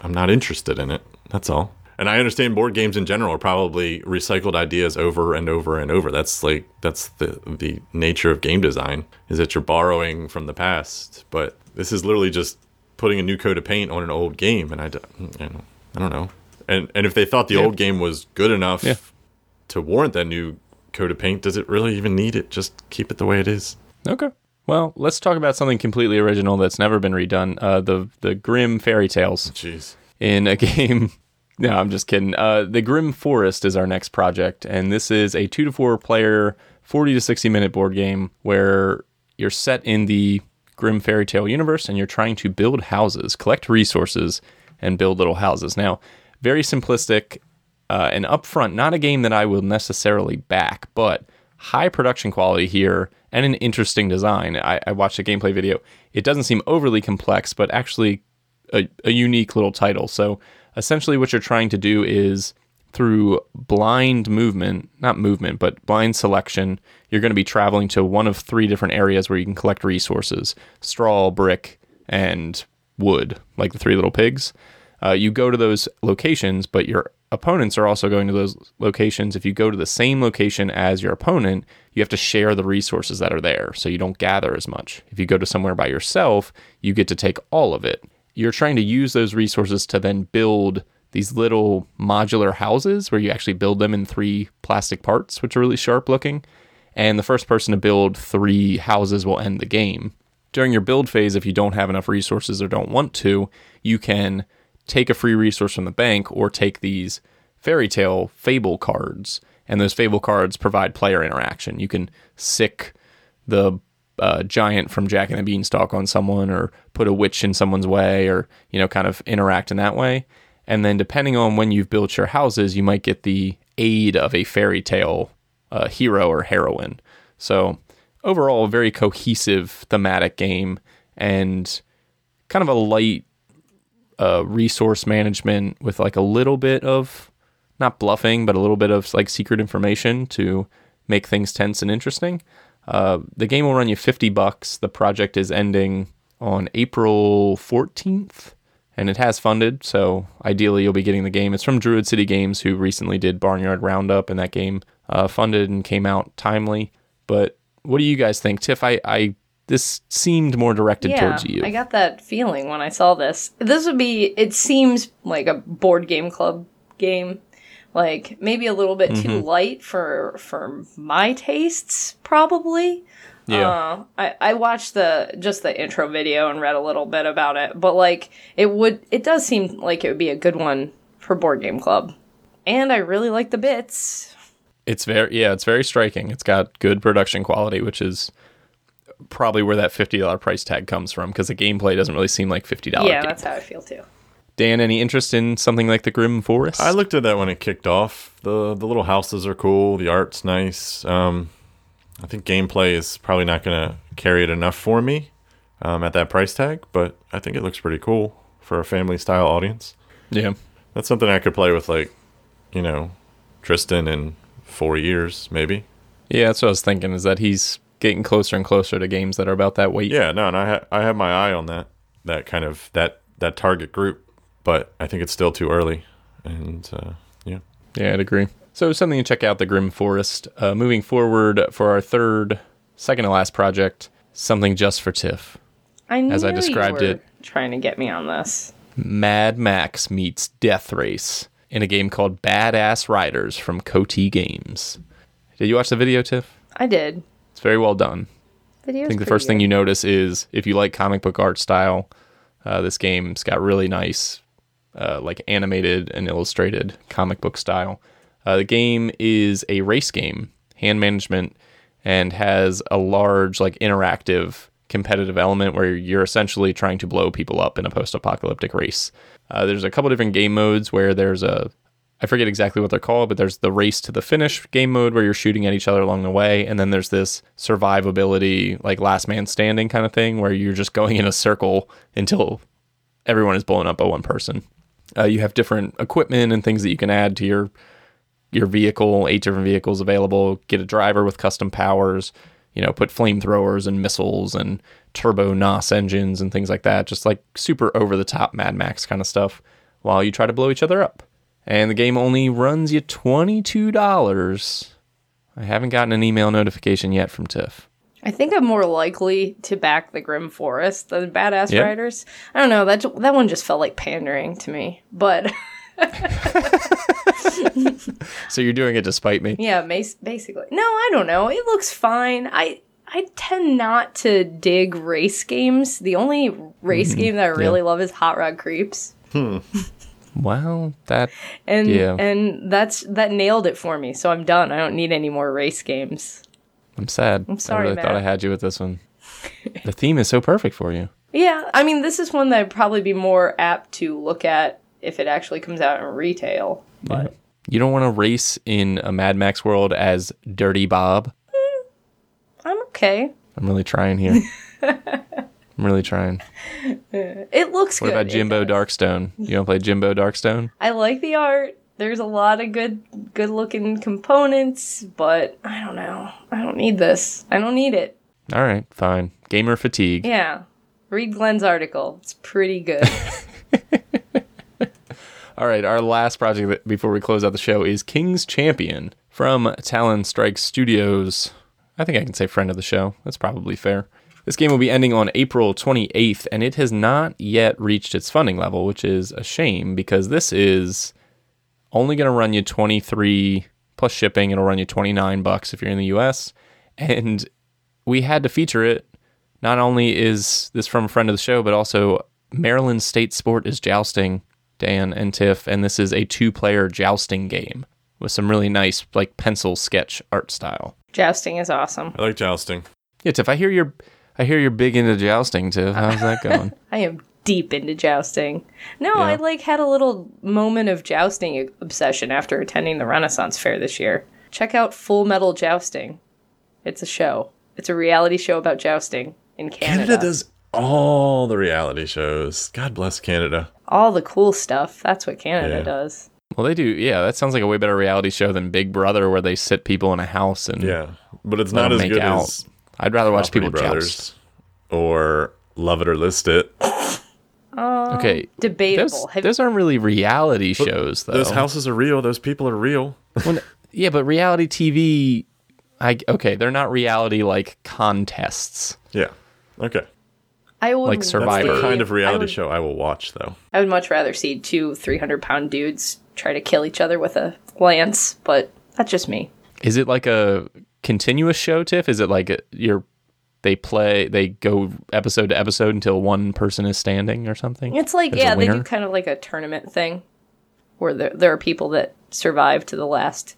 I'm not interested in it. That's all. And I understand board games in general are probably recycled ideas over and over and over. That's like that's the the nature of game design is that you're borrowing from the past. But this is literally just putting a new coat of paint on an old game, and I don't, know, I don't know. And and if they thought the Yeah. old game was good enough Yeah. to warrant that new coat of paint, does it really even need it? Just keep it the way it is. Okay. Well, let's talk about something completely original that's never been redone. Uh, the the Grimm Fairy Tales Jeez. In a game. No, I'm just kidding. Uh, the Grimm Forest is our next project, and this is a two to four player, 40 to 60 minute board game where you're set in the Grimm Fairy Tale universe and you're trying to build houses, collect resources, and build little houses. Now, very simplistic uh, and upfront, not a game that I will necessarily back, but high production quality here and an interesting design. I, I watched a gameplay video. It doesn't seem overly complex, but actually a, a unique little title. So essentially, what you're trying to do is through blind movement, not movement, but blind selection, you're going to be traveling to one of three different areas where you can collect resources straw, brick, and wood, like the three little pigs. Uh, you go to those locations, but your opponents are also going to those locations. If you go to the same location as your opponent, you have to share the resources that are there, so you don't gather as much. If you go to somewhere by yourself, you get to take all of it. You're trying to use those resources to then build these little modular houses where you actually build them in three plastic parts, which are really sharp looking. And the first person to build three houses will end the game. During your build phase, if you don't have enough resources or don't want to, you can take a free resource from the bank or take these fairy tale fable cards. And those fable cards provide player interaction. You can sick the uh, giant from Jack and the Beanstalk on someone or put a witch in someone's way or, you know, kind of interact in that way. And then depending on when you've built your houses, you might get the aid of a fairy tale uh, hero or heroine. So overall, a very cohesive thematic game and kind of a light uh, resource management with like a little bit of not bluffing, but a little bit of like secret information to make things tense and interesting. Uh, the game will run you 50 bucks. The project is ending on April 14th and it has funded. So ideally, you'll be getting the game. It's from Druid City Games, who recently did Barnyard Roundup, and that game uh, funded and came out timely. But what do you guys think, Tiff? I, I this seemed more directed Yeah, towards you. I got that feeling when I saw this. This would be. It seems like a board game club game, like maybe a little bit Mm-hmm. too light for for my tastes, probably. yeah. Uh, I, I watched the just the intro video and read a little bit about it, but like it would it does seem like it would be a good one for board game club. And I really like the bits. It's very yeah, it's very striking. It's got good production quality, which is probably where that fifty dollar price tag comes from because the gameplay doesn't really seem like fifty dollars. Yeah, that's how I feel too. Dan, any interest in something like the Grimm Forest? I looked at that when it kicked off. the The little houses are cool. The art's nice. Um, I think gameplay is probably not going to carry it enough for me um, at that price tag, but I think it looks pretty cool for a family style audience. yeah, That's something I could play with, like, you know, Tristan in four years, maybe. yeah, that's what I was thinking. Is that he's getting closer and closer to games that are about that weight. Yeah, no, and I ha- I have my eye on that that kind of that that target group, but I think it's still too early, and uh, yeah. Yeah, I'd agree. So something to check out the Grimm Forest. Uh, moving forward for our third, second to last project, something just for Tiff. I knew As I you described were it. trying to get me on this. Mad Max meets Death Race in a game called Badass Riders from Coty Games. Did you watch the video, Tiff? I did. It's very well done. Video's I think the first thing you notice is if you like comic book art style, uh, this game's got really nice, uh, like animated and illustrated comic book style. Uh, the game is a race game, hand management, and has a large, like, interactive competitive element where you're essentially trying to blow people up in a post apocalyptic race. Uh, there's a couple different game modes where there's a I forget exactly what they're called, but there's the race to the finish game mode where you're shooting at each other along the way, and then there's this survivability, like last man standing kind of thing, where you're just going in a circle until everyone is blown up by one person. Uh, you have different equipment and things that you can add to your your vehicle. Eight different vehicles available. Get a driver with custom powers. You know, put flamethrowers and missiles and turbo NOS engines and things like that. Just like super over the top Mad Max kind of stuff. While you try to blow each other up and the game only runs you $22. I haven't gotten an email notification yet from Tiff. I think I'm more likely to back the Grimm Forest than Badass Yeah. Riders. I don't know that that one just felt like pandering to me, but So you're doing it despite me. yeah, mas- basically. No, I don't know. It looks fine. I I tend not to dig race games. The only race Mm-hmm. game that I really love is Hot Rod Creeps. Hmm. Well, that And Yeah. and that's that nailed it for me. So I'm done. I don't need any more race games. I'm sad. I'm sorry, I really thought I had you with this one. the theme is so perfect for you. Yeah, I mean, this is one that I'd probably be more apt to look at if it actually comes out in retail. But You don't want to race in a Mad Max world as Dirty Bob. Mm, I'm okay. I'm really trying here. I'm really trying. It looks What good. about Jimbo. Darkstone? You don't play Jimbo Darkstone? I like the art. There's a lot of good, good looking components, but I don't know. I don't need this. I don't need it. All right, fine. Gamer fatigue. Yeah. Read Glenn's article. It's pretty good. All right, our last project before we close out the show is King's Champion from Talon Strike Studios. I think I can say friend of the show. That's probably fair. This game will be ending on April 28th, and it has not yet reached its funding level, which is a shame because this is only going to run you 23 plus shipping. It'll run you 29 bucks if you're in the US. And we had to feature it. Not only is this from a friend of the show, but also Maryland State Sport is jousting, Dan and Tiff, and this is a two-player jousting game with some really nice like pencil sketch art style. Jousting is awesome. I like jousting. Yeah, Tiff, I hear you're I hear you're big into jousting, Tiff. How's that going? I am deep into jousting. No, Yeah. I like had a little moment of jousting obsession after attending the Renaissance Fair this year. Check out Full Metal Jousting. It's a show. It's a reality show about jousting in Canada. Canada does all the reality shows. God bless Canada. all the cool stuff. That's what Canada Yeah. does. well, they do. Yeah, that sounds like a way better reality show than Big Brother, where they sit people in a house and Yeah, but it's not as good out. as I'd rather watch Property people Brothers joust. or Love It or List It. Okay, Debatable. those, Have- those aren't really reality shows, though. Those houses are real. Those people are real. When- yeah, but reality TV, I okay, they're not reality like contests. yeah. Okay. I would Like Survivor. That's the kind of reality I would, show I will watch, though. I would much rather see two 300 pound dudes try to kill each other with a lance, but that's just me. Is it like a continuous show, Tiff? Is it like a, you're they play they go episode to episode until one person is standing or something? It's like, There's yeah, they do kind of like a tournament thing where there, there are people that survive to the last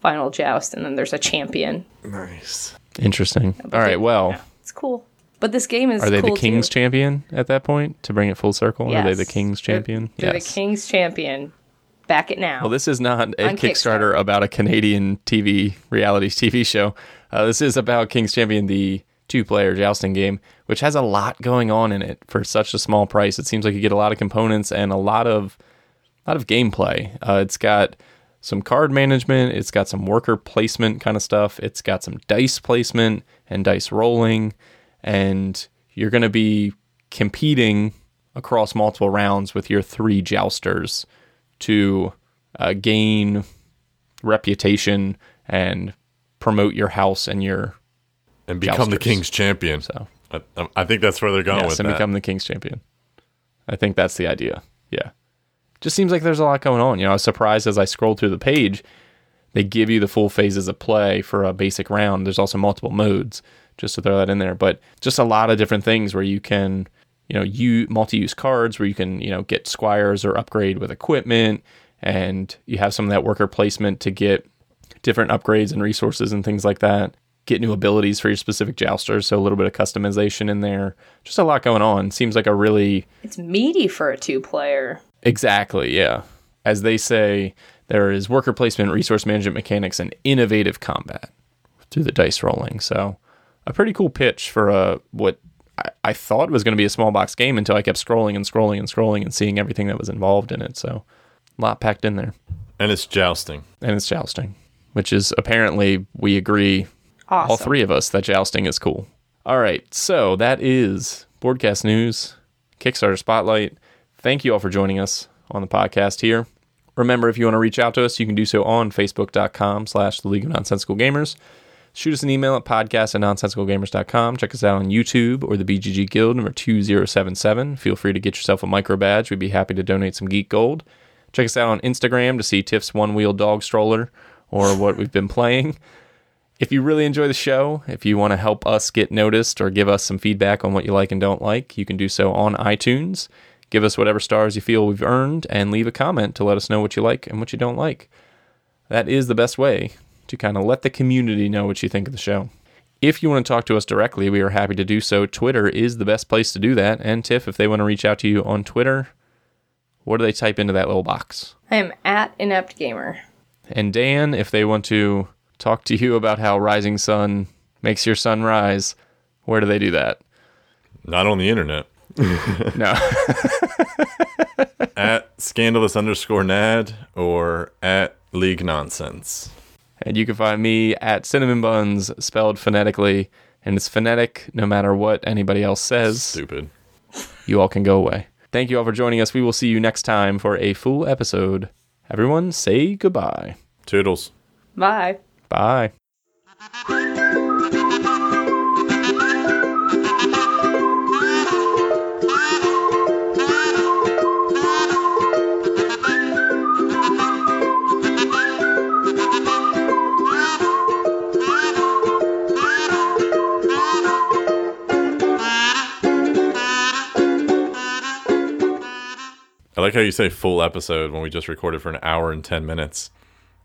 final joust, and then there's a champion. Nice. Interesting. All right. Well, Yeah, it's cool. But this game is are they cool the King's too. champion at that point to bring it full circle? Are they the Yes. King's They're- champion? They're, yes. the King's champion. Back it now. Well, this is not a Kickstarter Kickstarter. about a Canadian TV reality TV show. Uh, this is about King's Champion, the two-player jousting game, which has a lot going on in it for such a small price. It seems like you get a lot of components and a lot of, lot of gameplay. Uh, it's got some card management. It's got some worker placement kind of stuff. It's got some dice placement and dice rolling, and you're going to be competing across multiple rounds with your three jousters to uh, gain reputation and promote your house and your And become the king's champion. so I, I think that's where they're going yes, with and that. become the king's champion. I think that's the idea. Yeah, just seems like there's a lot going on. You know, I was surprised as I scrolled through the page. They give you the full phases of play for a basic round. There's also multiple modes, just to throw that in there. But just a lot of different things where you can, you know, you multi-use cards where you can, you know, get squires or upgrade with equipment, and you have some of that worker placement to get different upgrades and resources and things like that. Get new abilities for your specific jousters, so a little bit of customization in there. Just a lot going on. Seems like a really it's meaty for a two player. exactly, yeah. As they say, there is worker placement, resource management mechanics, and innovative combat through the dice rolling. So, a pretty cool pitch for a what I, I thought was going to be a small box game until I kept scrolling and scrolling and scrolling and seeing everything that was involved in it. So, a lot packed in there, and it's jousting. and it's jousting, which is apparently we agree Awesome. all three of us that jousting is cool. All right, so that is Boardcast News, Kickstarter Spotlight. Thank you all for joining us on the podcast here. Remember, if you want to reach out to us, you can do so on facebook.com slash the League of Nonsensical Gamers. Shoot us an email at podcast at nonsensicalgamers.com. Check us out on YouTube or the BGG Guild number 2077. Feel free to get yourself a micro badge. We'd be happy to donate some geek gold. Check us out on Instagram to see Tiff's one wheel dog stroller or what we've been playing. If you really enjoy the show, if you want to help us get noticed or give us some feedback on what you like and don't like, you can do so on iTunes. Give us whatever stars you feel we've earned and leave a comment to let us know what you like and what you don't like. That is the best way to kind of let the community know what you think of the show. If you want to talk to us directly, we are happy to do so. Twitter is the best place to do that. And Tiff, if they want to reach out to you on Twitter, what do they type into that little box? I am at inept gamer. And Dan, if they want to talk to you about how Rising Sun makes your sun rise, where do they do that? Not on the internet. No. at scandalous underscore nad or at league nonsense. and you can find me at Cinnamon Buns, spelled phonetically, and it's phonetic no matter what anybody else says. Stupid. You all can go away. Thank you all for joining us. We will see you next time for a full episode. Everyone, say goodbye. Toodles. Bye. Bye. I like how you say full episode when we just recorded for an hour and 10 minutes.